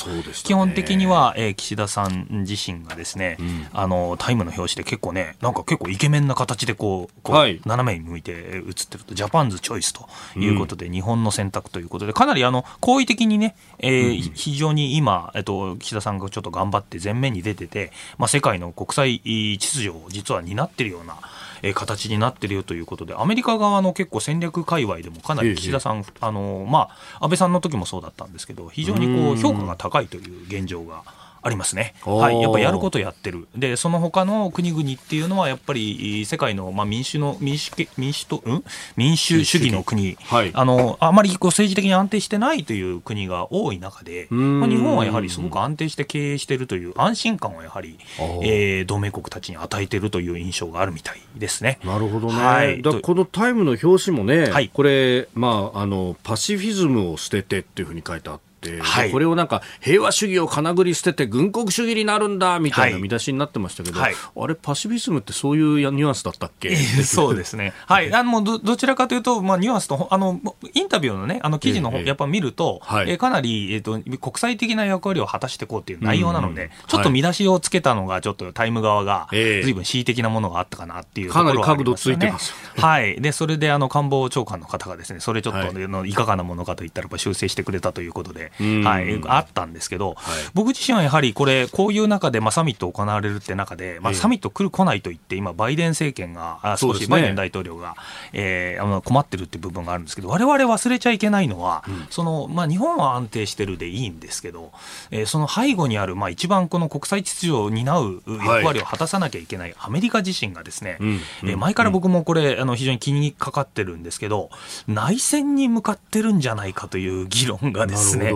S3: 基本的には、えー、岸田さん自身がですね、うん、あの、タイムの表紙で結構ね、なんか結構イケメンな形でこう、こうはい、斜めに向いて映ってると、ジャパンズチョイスということで、うん、日本の選択ということで、かなりあの、好意的にね、えー、うん、非常に今、えっと、岸田さんがちょっと頑張って前面に出てて、まあ、世界の国際秩序を実は担ってるような、えー、形になってるよということで、アメリカ側の結構戦略界隈でもかなり岸田さん、ええ、あのまあ、安倍さんの時もそうだったんですけど、非常にこう評価が高いという現状が。ありますね、はい、やっぱやることやってる、でその他の国々っていうのは、やっぱり世界の、まあ、民主の民主民主と、うん、民主主義の国、はい、あのあまりこう政治的に安定してないという国が多い中で、まあ、日本はやはりすごく安定して経営しているという安心感をやはり、えー、同盟国たちに与えているという印象があるみたいですね。
S1: なるほどね、はい、だこのタイムの表紙もね、はい、これ、まあ、あのパシフィズムを捨ててっていうふうに書いてあって。、はい、これをなんか平和主義をかなぐり捨てて軍国主義になるんだみたいな見出しになってましたけど、はい、あれ、パシフィズムってそういうニュアンスだったっけ？
S3: そうですね、はい、あのどどちらかというと、まあ、ニュアンスとあのインタビューの,、ね、あの記事の、やっぱ見ると、えー、かなり、えーと、国際的な役割を果たしていこうという内容なので、うんちょっと見出しをつけたのが、ちょっとタイム側が、ずいぶん恣意的なものがあったかなっていうね、かなり角度ついてます、はい、でそれであの官房長官の方がですねそれちょっと、はい、いかがなものかといったら修正してくれたということで、はい、あったんですけど、はい、僕自身はやはりこれ、こういう中で、まあ、サミット行われるって中で、まあ、サミット来る、来ないと言って、今、バイデン政権が、あ少しバイデン大統領が、えー、あの困ってるって部分があるんですけど、われわれ忘れちゃいけないのは、うん、そのまあ、日本は安定してるでいいんですけど、えー、その背後にある、まあ、一番この国際秩序を担う役割を果たさなきゃいけないアメリカ自身がですね、え前から僕もこれ、あの非常に気にかかってるんですけど、内戦に向かってるんじゃないかという議論がですね、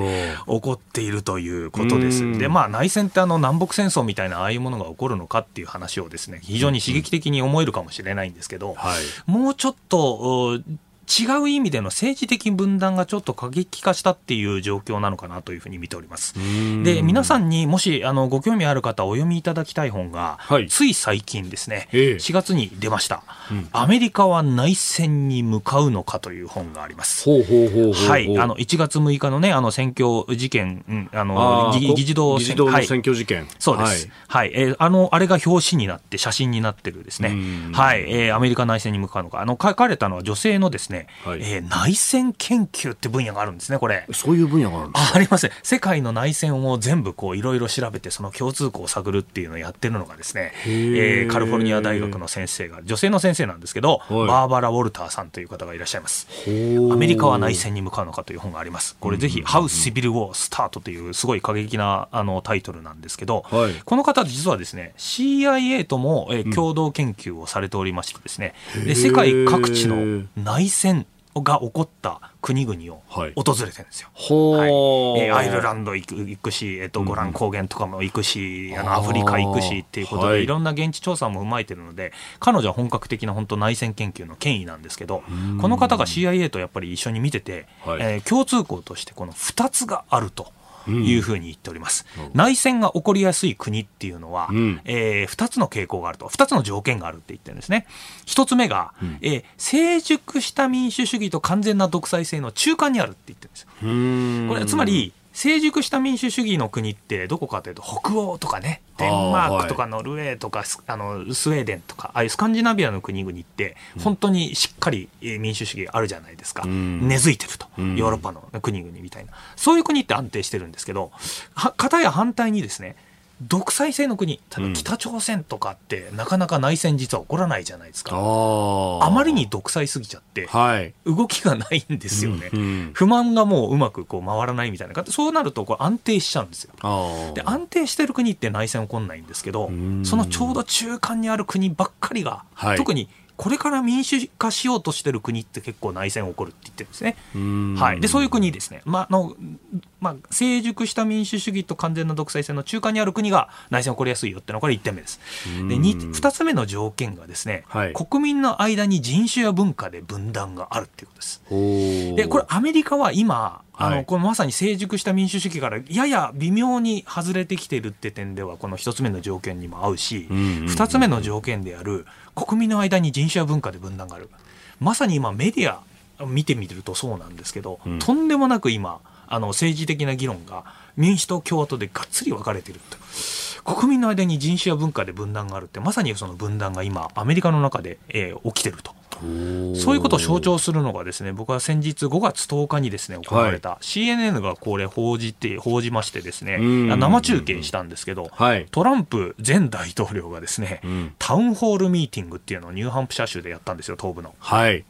S3: 起こっているということです。で、まあ、内戦ってあの南北戦争みたいなああいうものが起こるのかっていう話をですね、非常に刺激的に思えるかもしれないんですけど、はい、もうちょっと、違う意味での政治的分断がちょっと過激化したっていう状況なのかなというふうに見ております。で、皆さんにもしあのご興味ある方、お読みいただきたい本が、はい、つい最近ですね、4月に出ました、うん、アメリカは内戦に向かうのかという本があります。はい、あの1月6日のね、あの選挙事件、うん、あの議事堂
S1: 議事堂の選挙事件、はい、
S3: そうです。はい、はい、えー、あのあれが表紙になって写真になってるですね。はい、えー、アメリカ内戦に向かうのか、あの書かれたのは女性のですね。はい、えー、内戦研究って分野があるんですね、これ。
S1: そういう分野があるんです
S3: あります。ね。世界の内戦を全部こういろいろ調べて、その共通項を探るっていうのをやってるのがですね、えー、カリフォルニア大学の先生が、女性の先生なんですけど、バーバラ・ウォルターさんという方がいらっしゃいます。アメリカは内戦に向かうのかという本があります。これぜひ、How Civil War Start というすごい過激なあのタイトルなんですけど、はい、この方実はですね、CIA とも、えー、共同研究をされておりましてですね、で世界各地の内戦が起こった国々を訪れてるんですよ。
S1: はい、
S3: えー、アイルランド行く行くし、えーと、ゴラン高原とかも行くし、うん、あのアフリカ行くしっていうことで、はい、いろんな現地調査も踏まえてるので彼女は本格的な本当内戦研究の権威なんですけどこの方が CIA とやっぱり一緒に見てて、はい、えー、共通項としてこの2つがあると。いうふうに言っております、うん、内戦が起こりやすい国っていうのは、うん、えー、2つの傾向があると。2つの条件があるって言ってるんですね。1つ目が、うん、えー、成熟した民主主義と完全な独裁性の中間にあるって言ってるんですよ。これつまり成熟した民主主義の国ってどこかというと北欧とかねデンマークとかノルウェーとかあのスウェーデンとかああいうスカンジナビアの国々って本当にしっかり民主主義あるじゃないですか、うん、根付いてると、ヨーロッパの国々みたいな。そういう国って安定してるんですけどかたや反対にですね独裁制の国、例えば北朝鮮とかって、なかなか内戦実は起こらないじゃないですか。あまりに独裁すぎちゃって、はい、動きがないんですよね、うんうん、不満がもううまくこう回らないみたいな、そうなるとこう安定しちゃうんですよ。で、安定してる国って内戦起こんないんですけど、そのちょうど中間にある国ばっかりが、はい、特にこれから民主化しようとしてる国って結構内戦起こるって言ってるんですね。はい、でそういう国ですね、まあのまあ、成熟した民主主義と完全な独裁制の中間にある国が内戦起こりやすいよっていうのはこれ1点目です。で 2, 2つ目の条件がですね、はい、国民の間に人種や文化で分断があるっていうことです。でこれアメリカは今あの、このまさに成熟した民主主義からやや微妙に外れてきてるって点ではこの1つ目の条件にも合うし、う2つ目の条件である国民の間に人種や文化で分断がある。まさに今メディア見てみるとそうなんですけど、うん、とんでもなく今あの政治的な議論が民主党共和党でがっつり分かれてると国民の間に人種や文化で分断があるってまさにその分断が今アメリカの中で、えー、起きてるとそういうことを象徴するのがですね僕は先日5月10日にですね行われた、はい、CNN がこれ報じて報じましてですね生中継したんですけど、はい、トランプ前大統領がですね、うん、タウンホールミーティングっていうのをニューハンプシャー州でやったんですよ東部の。はい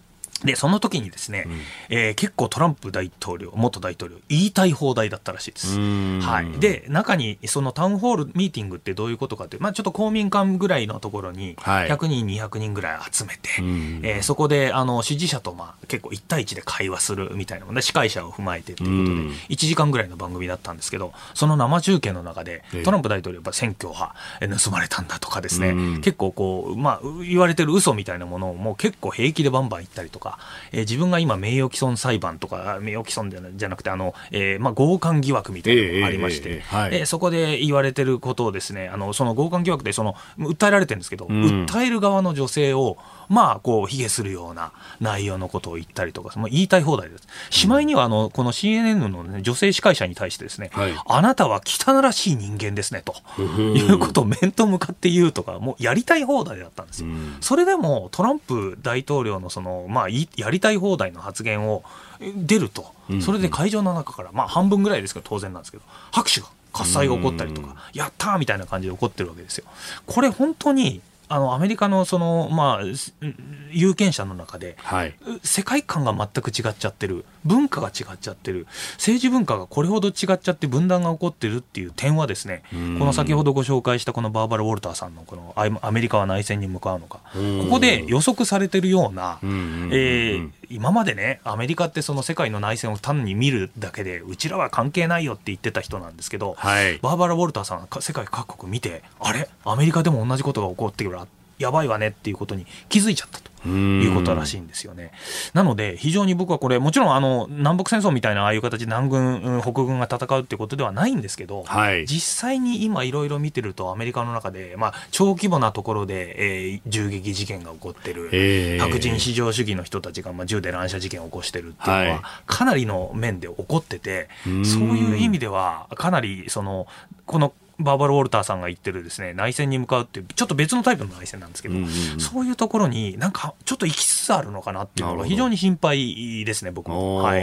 S3: で、その時にですね、うん、えー、結構トランプ大統領、元大統領、言いたい放題だったらしいです。はい。で、中に、そのタウンホールミーティングってどういうことかってまあちょっと公民館ぐらいのところに、100人、200人ぐらい集めて、えー、そこで、あの、支持者と、まあ結構1対1で会話するみたいなので、司会者を踏まえてということで、1時間ぐらいの番組だったんですけど、その生中継の中で、トランプ大統領は選挙は盗まれたんだとかですね、結構こう、まあ言われてる嘘みたいなものをもう結構平気でバンバン言ったりとか、えー、自分が今、名誉毀損裁判とか、名誉毀損じゃなくて、あのえーまあ、強姦疑惑みたいなのがありまして、えーえーはい、えそこで言われてることをですね、あのその強姦疑惑でその訴えられてるんですけど、うん、訴える側の女性を、まあ、こう、卑下するような内容のことを言ったりとか、もう言いたい放題です。しまいには、あの、この CNN の、ね、女性司会者に対してですね、はい、あなたは汚らしい人間ですね、ということを面と向かって言うとか、もうやりたい放題だったんですよ。それでも、トランプ大統領のその、まあ、やりたい放題の発言を出ると、それで会場の中から、まあ、半分ぐらいですけど、当然なんですけど、拍手が喝采が起こったりとか、やったーみたいな感じで起こってるわけですよ。これ本当にあのアメリカのその、まあ、有権者の中で、はい、世界観が全く違っちゃってる文化が違っちゃってる。政治文化がこれほど違っちゃって分断が起こってるっていう点はですねこの先ほどご紹介したこのバーバラ・ウォルターさんのこのアメリカは内戦に向かうのか。ここで予測されてるような、えー、今までねアメリカってその世界の内戦を単に見るだけでうちらは関係ないよって言ってた人なんですけど、はい、バーバラ・ウォルターさんが世界各国見てあれ？アメリカでも同じことが起こってるやばいわねっていうことに気づいちゃったと。いうことらしいんですよね。なので、非常に僕はこれ、もちろんあの南北戦争みたいなああいう形で南軍、北軍が戦うってことではないんですけど、はい、実際に今、いろいろ見てると、アメリカの中で、まあ、小規模なところで、えー、銃撃事件が起こってる、えー、白人至上主義の人たちが、まあ、銃で乱射事件を起こしてるっていうのは、かなりの面で起こってて、そういう意味では、かなりその、このバーバル・ウォルターさんが言ってるですね内戦に向かうっていうちょっと別のタイプの内戦なんですけど、うんうんうん、そういうところになんかちょっと行きつつあるのかなっていうのが非常に心配ですね僕も。はい、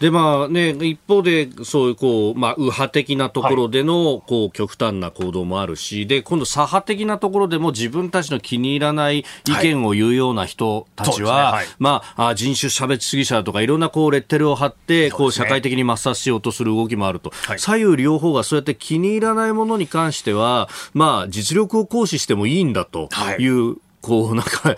S1: でまあね一方でそういうこうまあ右派的なところでの、こう極端な行動もあるしで今度左派的なところでも自分たちの気に入らない意見を言うような人たちは、はいねはい、まあ人種差別主義者とかいろんなこうレッテルを貼って、こう社会的に抹殺しようとする動きもあると、左右両方がそうやって気に入らないものに関しては、まあ、実力を行使してもいいんだという、はい、こう、なんか、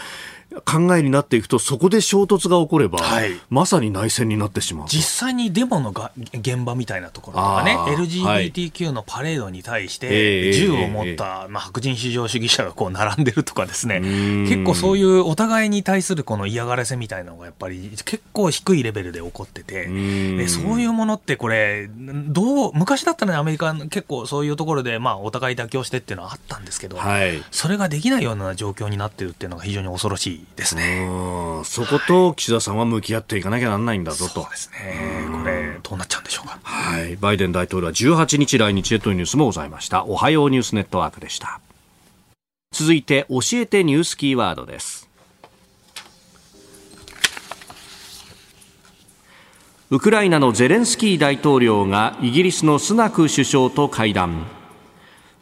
S1: 考えになっていくとそこで衝突が起これば、はい、まさに内戦になってしまう
S3: 実際にデモのが現場みたいなところとかね LGBTQ のパレードに対して銃を持った、まあ、白人至上主義者がこう並んでるとかですね。結構そういうお互いに対するこの嫌がらせみたいなのがやっぱり結構低いレベルで起こってて。でそういうものってこれどう昔だったらねアメリカ結構そういうところで、まあ、お互い妥協してっていうのはあったんですけど、はい、それができないような状況になってるっていうのが非常に恐ろしいですね
S1: そこと岸田さんは向き合っていかなきゃなんないんだぞと。
S3: そうですね。これ、どうなっちゃうんでしょうか。
S1: はい。バイデン大統領は18日来日へというニュースもございました。おはようニュースネットワークでした。続いて、教えてニュースキーワードです。ウクライナのゼレンスキー大統領がイギリスのスナク首相と会談。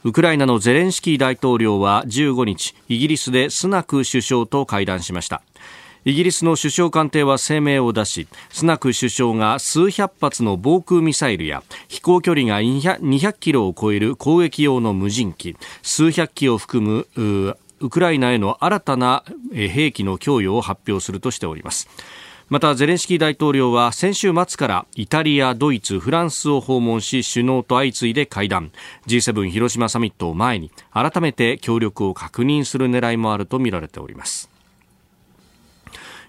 S1: ウクライナのゼレンスキー大統領は15日イギリスでスナク首相と会談しました。イギリスの首相官邸は声明を出しスナク首相が数百発の防空ミサイルや飛行距離が200キロを超える攻撃用の無人機数百機を含むウクライナへの新たな兵器の供与を発表するとしております。またゼレンスキー大統領は先週末からイタリア、ドイツ、フランスを訪問し首脳と相次いで会談。G7 広島サミットを前に改めて協力を確認する狙いもあるとみられております。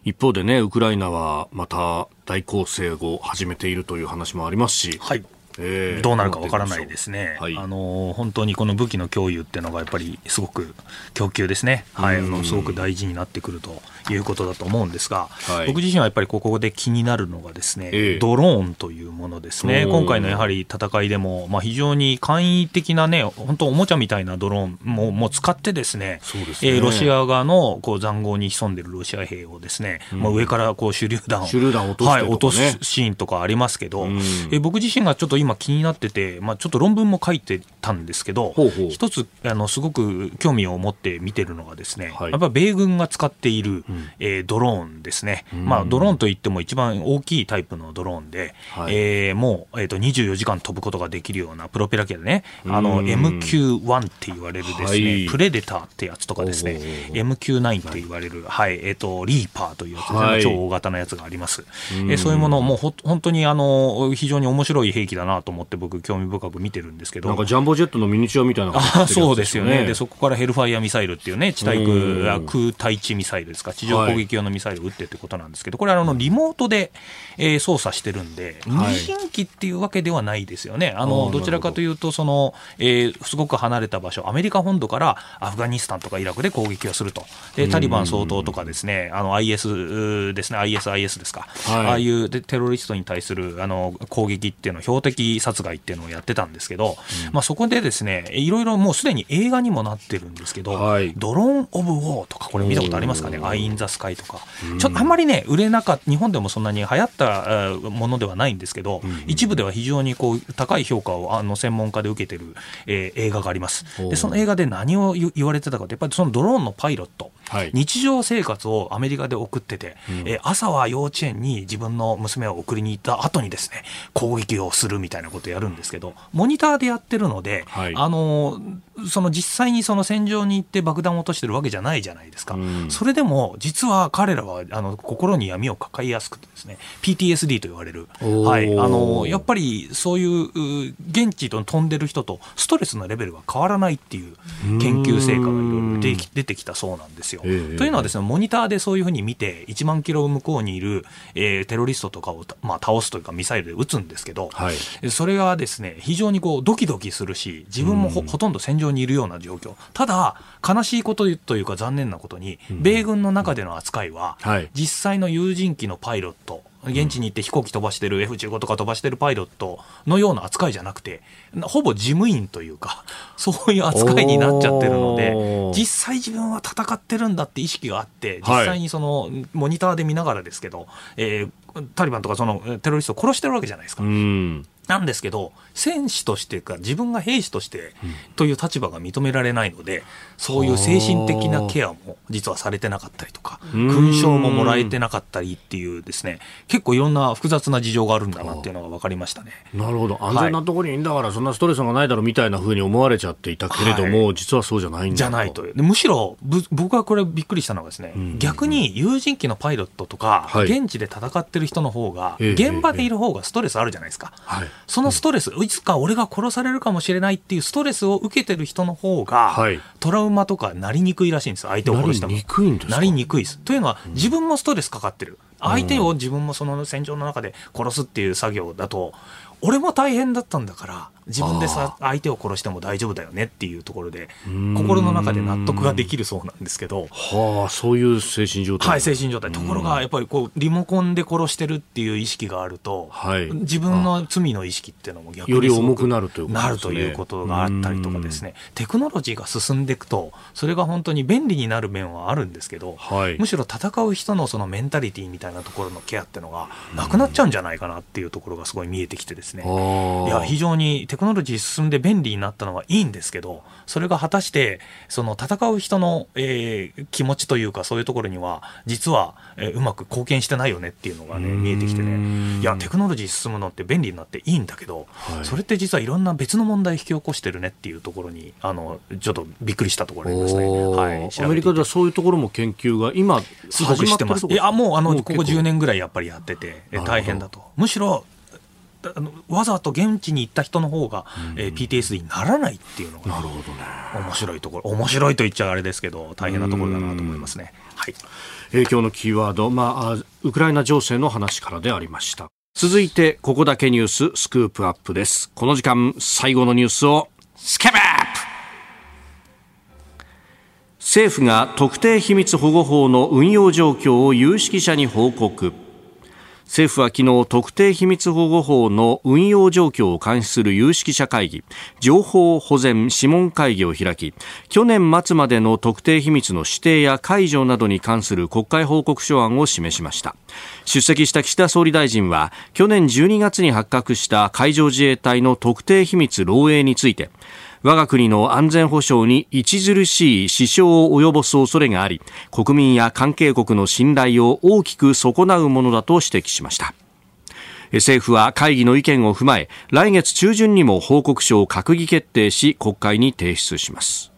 S1: 一方でねウクライナはまた大攻勢を始めているという話もありますし、
S3: はい、えー、どうなるかわからないですね、はい、あの本当にこの武器の供与っていうのがやっぱりすごく供給ですね、はい、あのすごく大事になってくるということだと思うんですが、はい、僕自身はやっぱりここで気になるのがですね、えー、ドローンというものですね、今回のやはり戦いでも、まあ、非常に簡易的なね、本当、おもちゃみたいなドローンももう使ってですね、すね。えー、ロシア側のこう塹壕に潜んでるロシア兵をですね、うん、まあ、上からこう手榴弾を、
S1: 手榴弾落と、ね、はい、
S3: 落とすシーンとかありますけど、うん、えー、僕自身がちょっと今気になってて、まあ、ちょっと論文も書いてたんですけど、ほ一つあのすごく興味を持って見てるのがですね、はい、やっぱ米軍が使っている、うん、えー、ドローンですね、まあ、ドローンといっても一番大きいタイプのドローンで、はい、えー、もう、えーと、24時間飛ぶことができるようなプロペラ機でね、あの MQ1 って言われるですね、はい、プレデターってやつとかですね、MQ9 って言われる、はい、えっ、ー、と、リーパーというやつ、はい、超大型のやつがあります。えー、そういうものもうほ本当にあの非常に面白い兵器だなと思って僕興味深く見てるんですけど。
S1: なんかジャンボジェットのミニチュアみたいな、ね、
S3: あそうですよね。でそこからヘルファイアミサイルっていうね地対空空対地ミサイルですか？地上攻撃用のミサイルを撃ってってことなんですけど、これあのリモートで、えー、操作してるんで、無人機っていうわけではないですよね。あのど。ちらかというとその、えー、すごく離れた場所、アメリカ本土からアフガニスタンとかイラクで攻撃をすると。でタリバン総統とかですね、あの IS ですね、ISIS ですか、はい、ああいうテロリストに対するあの攻撃っていうのを標的殺害っていうのをやってたんですけど、うん、まあそこでですね、いろいろもうすでに映画にもなってるんですけど、はい、ドローン・オブ・ウォーとかこれ見たことありますかね、アイ・イン・ザ・スカイとか、ちょっとあんまりね、売れなかった、日本でもそんなに流行ったものではないんですけど、一部では非常にこう高い評価をあの専門家で受けてる、えー、映画があります。で、その映画で何を言われてたかって、やっぱりそのドローンのパイロット、はい、日常生活をアメリカで送ってて、うん、えー、朝は幼稚園に自分の娘を送りに行った後にですね、攻撃をするみたいなことをやるんですけど、モニターでやってるので、はい、あのその実際にその戦場に行って爆弾を落としてるわけじゃないじゃないですか。うん、それでも、実は彼らはあの心に闇を抱えやすくてですね PTSD と言われる、はい、あのやっぱりそういう現地と飛んでる人とストレスのレベルが変わらないっていう研究成果がいろいろ出てきたそうなんですよ。というのはですねモニターでそういうふうに見て1万キロ向こうにいる、えー、テロリストとかを、まあ、倒すというかミサイルで撃つんですけど、はい、それがですね非常にこうドキドキするし自分もほとんど戦場にいるような状況。ただ悲しいことというか残念なことに米軍の中での扱いは、実際の有人機のパイロット現地に行って飛行機飛ばしてる F15 とか飛ばしてるパイロットのような扱いじゃなくてほぼ事務員というか そういう扱いになっちゃってるので実際自分は戦ってるんだって意識があって実際にそのモニターで見ながらですけど、えー、タリバンとかそのテロリストを殺してるわけじゃないですか。なんですけど、戦士としてか、自分が兵士としてという立場が認められないので、そういう精神的なケアも実はされてなかったりとか、勲章ももらえてなかったりっていうですね、結構いろんな複雑な事情があるんだなっていうのが分かりましたね。
S1: なるほど。安全なところにいいんだから、そんなストレスがないだろうみたいなふうに思われちゃっていたけれども、はい、実はそうじゃないんだ
S3: じゃないと。むしろ、僕はこれびっくりしたのがですね、逆に有人機のパイロットとか、はい、現地で戦ってる人の方が、現場でいる方がストレスあるじゃないですか。はいそのストレス、いつか俺が殺されるかもしれないっていうストレスを受けてる人の方が、はい、トラウマとかなりにくいらしいんです相手を殺しても。なりにくいんですなりにくいです。というのは、自分もストレスかかってる。相手を自分もその戦場の中で殺すっていう作業だと、俺も大変だったんだから自分でさ相手を殺しても大丈夫だよねっていうところで心の中で納得ができるそうなんですけど。
S1: はあそういう精神状態。
S3: はい精神状態。ところがやっぱりこうリモコンで殺してるっていう意識があると、はい、自分の罪の意識っていうのも逆に
S1: より重くなるという
S3: こと、ね、なるということがあったりとかですね。テクノロジーが進んでいくとそれが本当に便利になる面はあるんですけど、はい、むしろ戦う人のそのメンタリティーみたいなところのケアっていうのがなくなっちゃうんじゃないかなっていうところがすごい見えてきてですね。いや非常にテクノロジー進んで便利になったのはいいんですけどそれが果たしてその戦う人の、えー、気持ちというかそういうところには実は、えー、うまく貢献してないよねっていうのがね見えてきてね。いやテクノロジー進むのって便利になっていいんだけど、はい、それって実はいろんな別の問題を引き起こしてるねっていうところにあのちょっとびっくりしたところありますね、
S1: はい、アメリカではそういうところも研究が今
S3: すごくしてます。いやもうあのここ10年ぐらいやっぱりやってて大変だと。むしろあのわざと現地に行った人の方が、うん、えー、PTSD にならないっていうのが、
S1: なるほどね、
S3: 面白いところ面白いと言っちゃあれですけど大変なところだなと思いますね。はい、
S1: 影響のキーワード、まあ、ウクライナ情勢の話からでありました。続いて、ここだけニューススクープアップです。この時間、最後のニュースを、スキャップ政府が特定秘密保護法の運用状況を有識者に報告。政府は昨日特定秘密保護法の運用状況を監視する有識者会議情報保全諮問会議を開き去年末までの特定秘密の指定や解除などに関する国会報告書案を示しました。出席した岸田総理大臣は去年12月に発覚した海上自衛隊の特定秘密漏洩について我が国の安全保障に著しい支障を及ぼす恐れがあり国民や関係国の信頼を大きく損なうものだと指摘しました。政府は会議の意見を踏まえ来月中旬にも報告書を閣議決定し国会に提出します。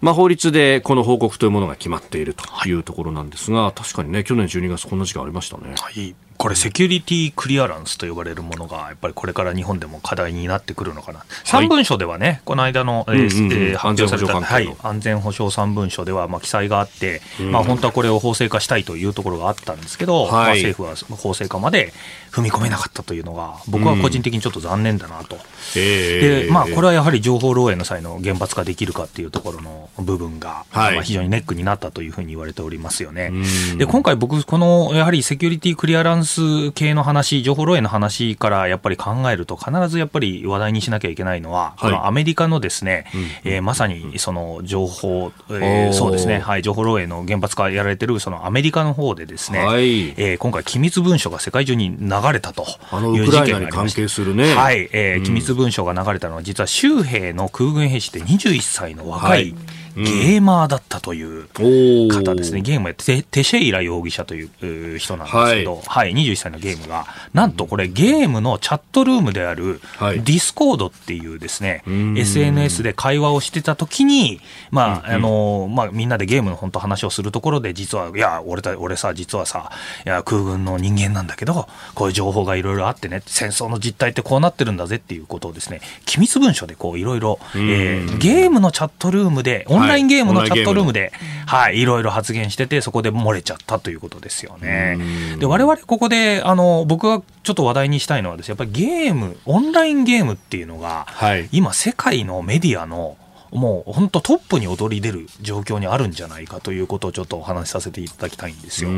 S1: まあ、法律でこの報告というものが決まっているというところなんですが、確かにね、去年12月、こんな時間ありましたね。
S3: はい。これ、セキュリティクリアランスと呼ばれるものが、やっぱりこれから日本でも課題になってくるのかな、3文書ではね、この間の、え発表された、はい、安全保障3文書では、まあ、記載があって、まあ、本当はこれを法制化したいというところがあったんですけど、まあ、政府は法制化まで踏み込めなかったというのが、僕は個人的にちょっと残念だなと。でまあ、これはやはり情報漏洩の際の厳罰化できるかっていうところの部分が、まあ、非常にネックになったというふうに言われておりますよね。で今回僕このやはりセキュリティクリアランス系の話、情報漏洩の話からやっぱり考えると、必ずやっぱり話題にしなきゃいけないのは、はい、このアメリカのですね、うん、えー、まさにその情報、えー、そうですね、はい、情報漏洩の厳罰化やられてるそのアメリカの方でですね、はい、えー、今回、機密文書が世界中に流れたという事件が関係するね、はい、えー、機密文書が流れたのは、実は州兵の空軍兵士って21歳の若い、はいゲーマーだったという方ですね、ゲームやテテシェイラ容疑者という人なんですけど、はい、はい、21歳のゲームが、なんとこれ、ゲームのチャットルームである、ディスコードっていうですね、はい、SNS で会話をしてたときに、まあ、あの、まあ、みんなでゲームの本当話をするところで、実は、いや、俺た、俺さ、実はさ、いや、空軍の人間なんだけど、こういう情報がいろいろあってね、戦争の実態ってこうなってるんだぜっていうことをですね、機密文書でこう、いろいろ、えー、ゲームのチャットルームで、オンラインゲームのチャットルームで、はい、いろいろ発言してて、そこで漏れちゃったということですよね。で、我々ここで、あの、僕がちょっと話題にしたいのはですね、やっぱりゲーム、オンラインゲームっていうのが、はい、今世界のメディアのもう本当トップに躍り出る状況にあるんじゃないかということをちょっとお話しさせていただきたいんですよ。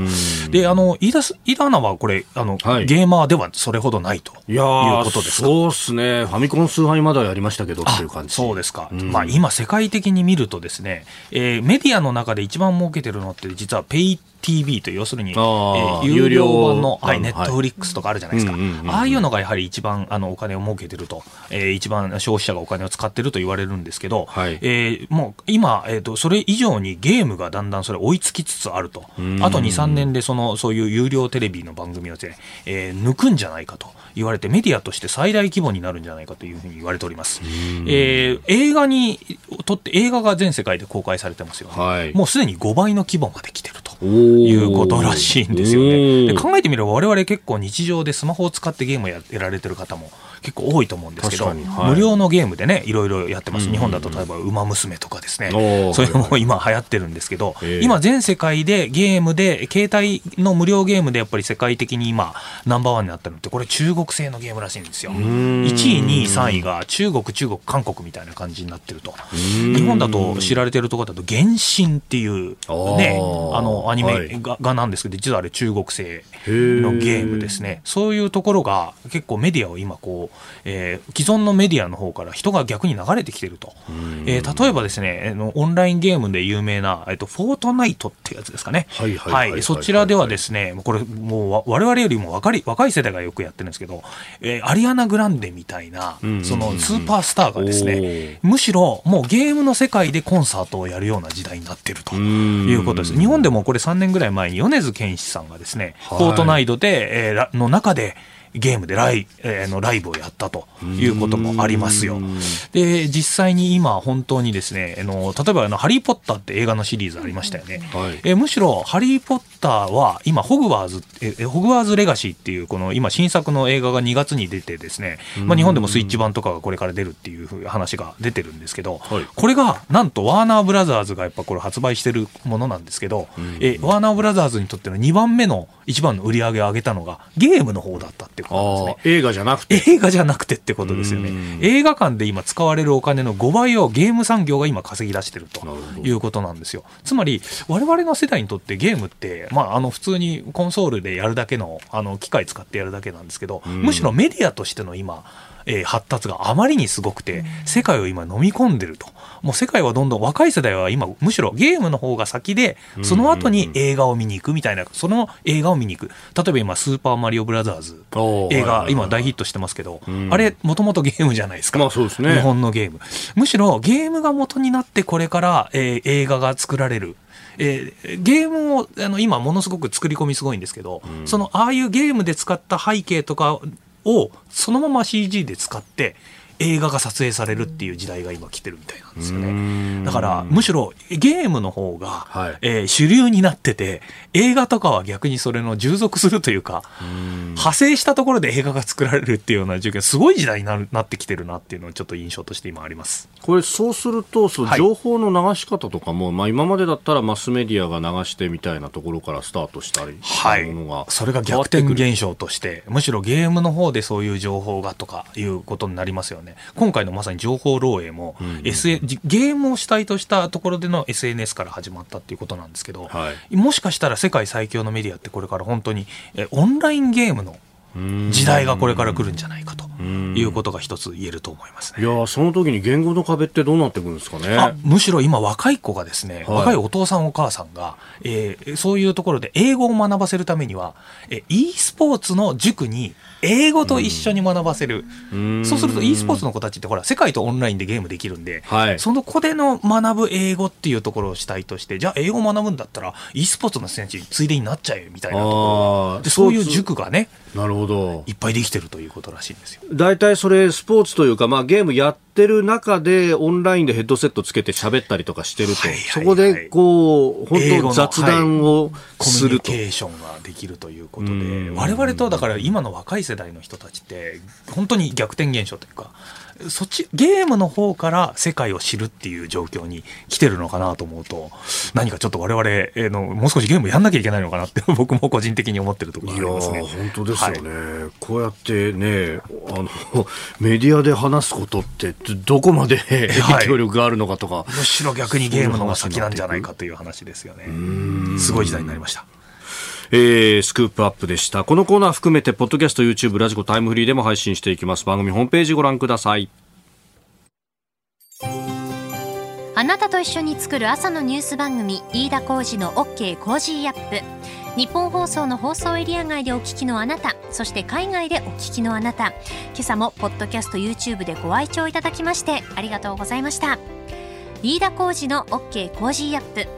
S3: で、あの、飯田、飯田アナはこれ、あの、はい、ゲーマーではそれほどないということですか？
S1: そうですね。ファミコン崇拝まではやりましたけどっていう感じ。
S3: そうですか。まあ今世界的に見るとですね、えー、メディアの中で一番儲けてるのって実はペイ TV という要するに、えー、有料版の、はい、ネットフリックスとかあるじゃないですか、ああいうのがやはり一番あのお金を儲けてると、えー、一番消費者がお金を使ってると言われるんですけど、はい、えー、もう今、えーと、それ以上にゲームがだんだんそれ追いつきつつあると、あと2、3年でそのそういう有料テレビの番組をですね、えー、抜くんじゃないかと。言われてメディアとして最大規模になるんじゃないかというふうに言われております。えー、映画にとって映画が全世界で公開されてますよね。はい、もうすでに5倍の規模まで来てるということらしいんですよね。で考えてみれば我々結構日常でスマホを使ってゲームをやられてる方も結構多いと思うんですけど、はい、無料のゲームでねいろいろやってます、日本だと例えば「ウマ娘」とかですね、それも今流行ってるんですけど、今全世界でゲームで携帯の無料ゲームでやっぱり世界的に今ナンバーワンになったのってこれ中国製のゲームらしいんですよ。1位2位3位が中国中国韓国みたいな感じになってると。日本だと知られてるところだと「原神」っていうねあのアニメが,、がなんですけど実はあれ中国製のゲームですね。そういうところが結構メディアを今こうえー、既存のメディアの方から人が逆に流れてきてると、えー、例えばですねオンラインゲームで有名な、えーと、フォートナイトってやつですかね、はいそちらではですねこれもう我々よりも若い若い世代がよくやってるんですけど、えー、アリアナ・グランデみたいなそのスーパースターがですねむしろもうゲームの世界でコンサートをやるような時代になってるということです。日本でもこれ3年ぐらい前に米津玄師さんがですね、フォートナイトで、えー、の中でゲームでライ,、えー、のライブをやったということもありますよ。で、実際に今、本当にですね、あの例えばあの、ハリー・ポッターって映画のシリーズありましたよね。はい、えむしろ、ハリー・ポッターは今、ホグワーズ、えホグワーズ・レガシーっていう、この今、新作の映画が2月に出てですね、まあ、日本でもスイッチ版とかがこれから出るっていう話が出てるんですけど、はい、これが、なんと、ワーナー・ブラザーズがやっぱこれ発売してるものなんですけど、えワーナー・ブラザーズにとっての2番目の一番の売り上げを上げたのが、ゲームの方だったってことなんです
S1: ね。映画じゃなくて。
S3: 映画じゃなくてってことですよね。映画館で今使われるお金の5倍をゲーム産業が今稼ぎ出してるということなんですよ。つまり我々の世代にとってゲームって、まあ、あの普通にコンソールでやるだけのあの機械使ってやるだけなんですけどむしろメディアとしての今えー、発達があまりにすごくて、世界を今飲み込んでると。もう世界はどんどん若い世代は今、むしろゲームの方が先で、その後に映画を見に行くみたいな、その映画を見に行く。例えば今、スーパーマリオブラザーズ、映画、今大ヒットしてますけど、あれ、もともとゲームじゃないですか。
S1: まあそうですね。
S3: 日本のゲーム。むしろゲームが元になってこれから、えー、映画が作られる。えー、ゲームをあの今ものすごく作り込みすごいんですけど、うん、そのああいうゲームで使った背景とかをそのまま CG で使って映画が撮影されるっていう時代が今来てるみたいなんですよね。だからむしろゲームの方が、はい、えー、主流になってて映画とかは逆にそれの従属するというか派生したところで映画が作られるっていうような状況すごい時代になるなってきてるなっていうのをちょっと印象として今あります。
S1: これそうするとその情報の流し方とかも、はい、まあ、今までだったらマスメディアが流してみたいなところからスタートしたり
S3: はい、それが逆転現象としてむしろゲームの方でそういう情報がとかいうことになりますよね今回のまさに情報漏洩も、うんうん、ゲームを主体としたところでの SNS から始まったっていうことなんですけど、はい、もしかしたら世界最強のメディアってこれから本当にえオンラインゲームの時代がこれから来るんじゃないかということが一つ言えると思います、
S1: ね、いやその時に言語の壁ってどうなってくるんですかね？
S3: むしろ今若い子がですね、はい、若いお父さんお母さんが、えー、そういうところで英語を学ばせるためには、え e スポーツの塾に英語と一緒に学ばせる、うん、そうすると e スポーツの子たちってほら世界とオンラインでゲームできるんで、はい、その子での学ぶ英語っていうところを主体としてじゃあ英語を学ぶんだったら e スポーツの選手ついでになっちゃえみたいなところでそういう塾がね
S1: なるほど。
S3: いっぱいできてるということらしいんですよ。
S1: 大体それスポーツというか、まあ、ゲームやってる中でオンラインでヘッドセットつけて喋ったりとかしてると、はいはいはい、そこでこう本当雑談をする
S3: と、はい、コミュニケーションができるということで。我々とだから今の若い世代の人たちって本当に逆転現象というかそっちゲームの方から世界を知るっていう状況に来てるのかなと思うと何かちょっと我々のもう少しゲームやんなきゃいけないのかなって 僕も個人的に思ってるところがありますね。
S1: 本当ですよね、はい、こうやってねあのメディアで話すことってどこまで 影響力があるのかとか、は
S3: い、むしろ逆にゲームの方が先なんじゃないかという話ですよね。すごい時代になりました。
S1: えー、スクープアップでした。このコーナー含めて、ポッドキャスト、YouTube、ラジコ、タイムフリーでも配信していきます。番組ホームページご覧ください。
S2: あなたと一緒に作る朝のニュース番組飯田浩司の OK コージーアップニッポン放送の放送エリア外でお聞きのあなたそして海外でお聞きのあなた今朝もポッドキャスト YouTube でご愛聴いただきましてありがとうございました飯田浩司の OK コージーアップ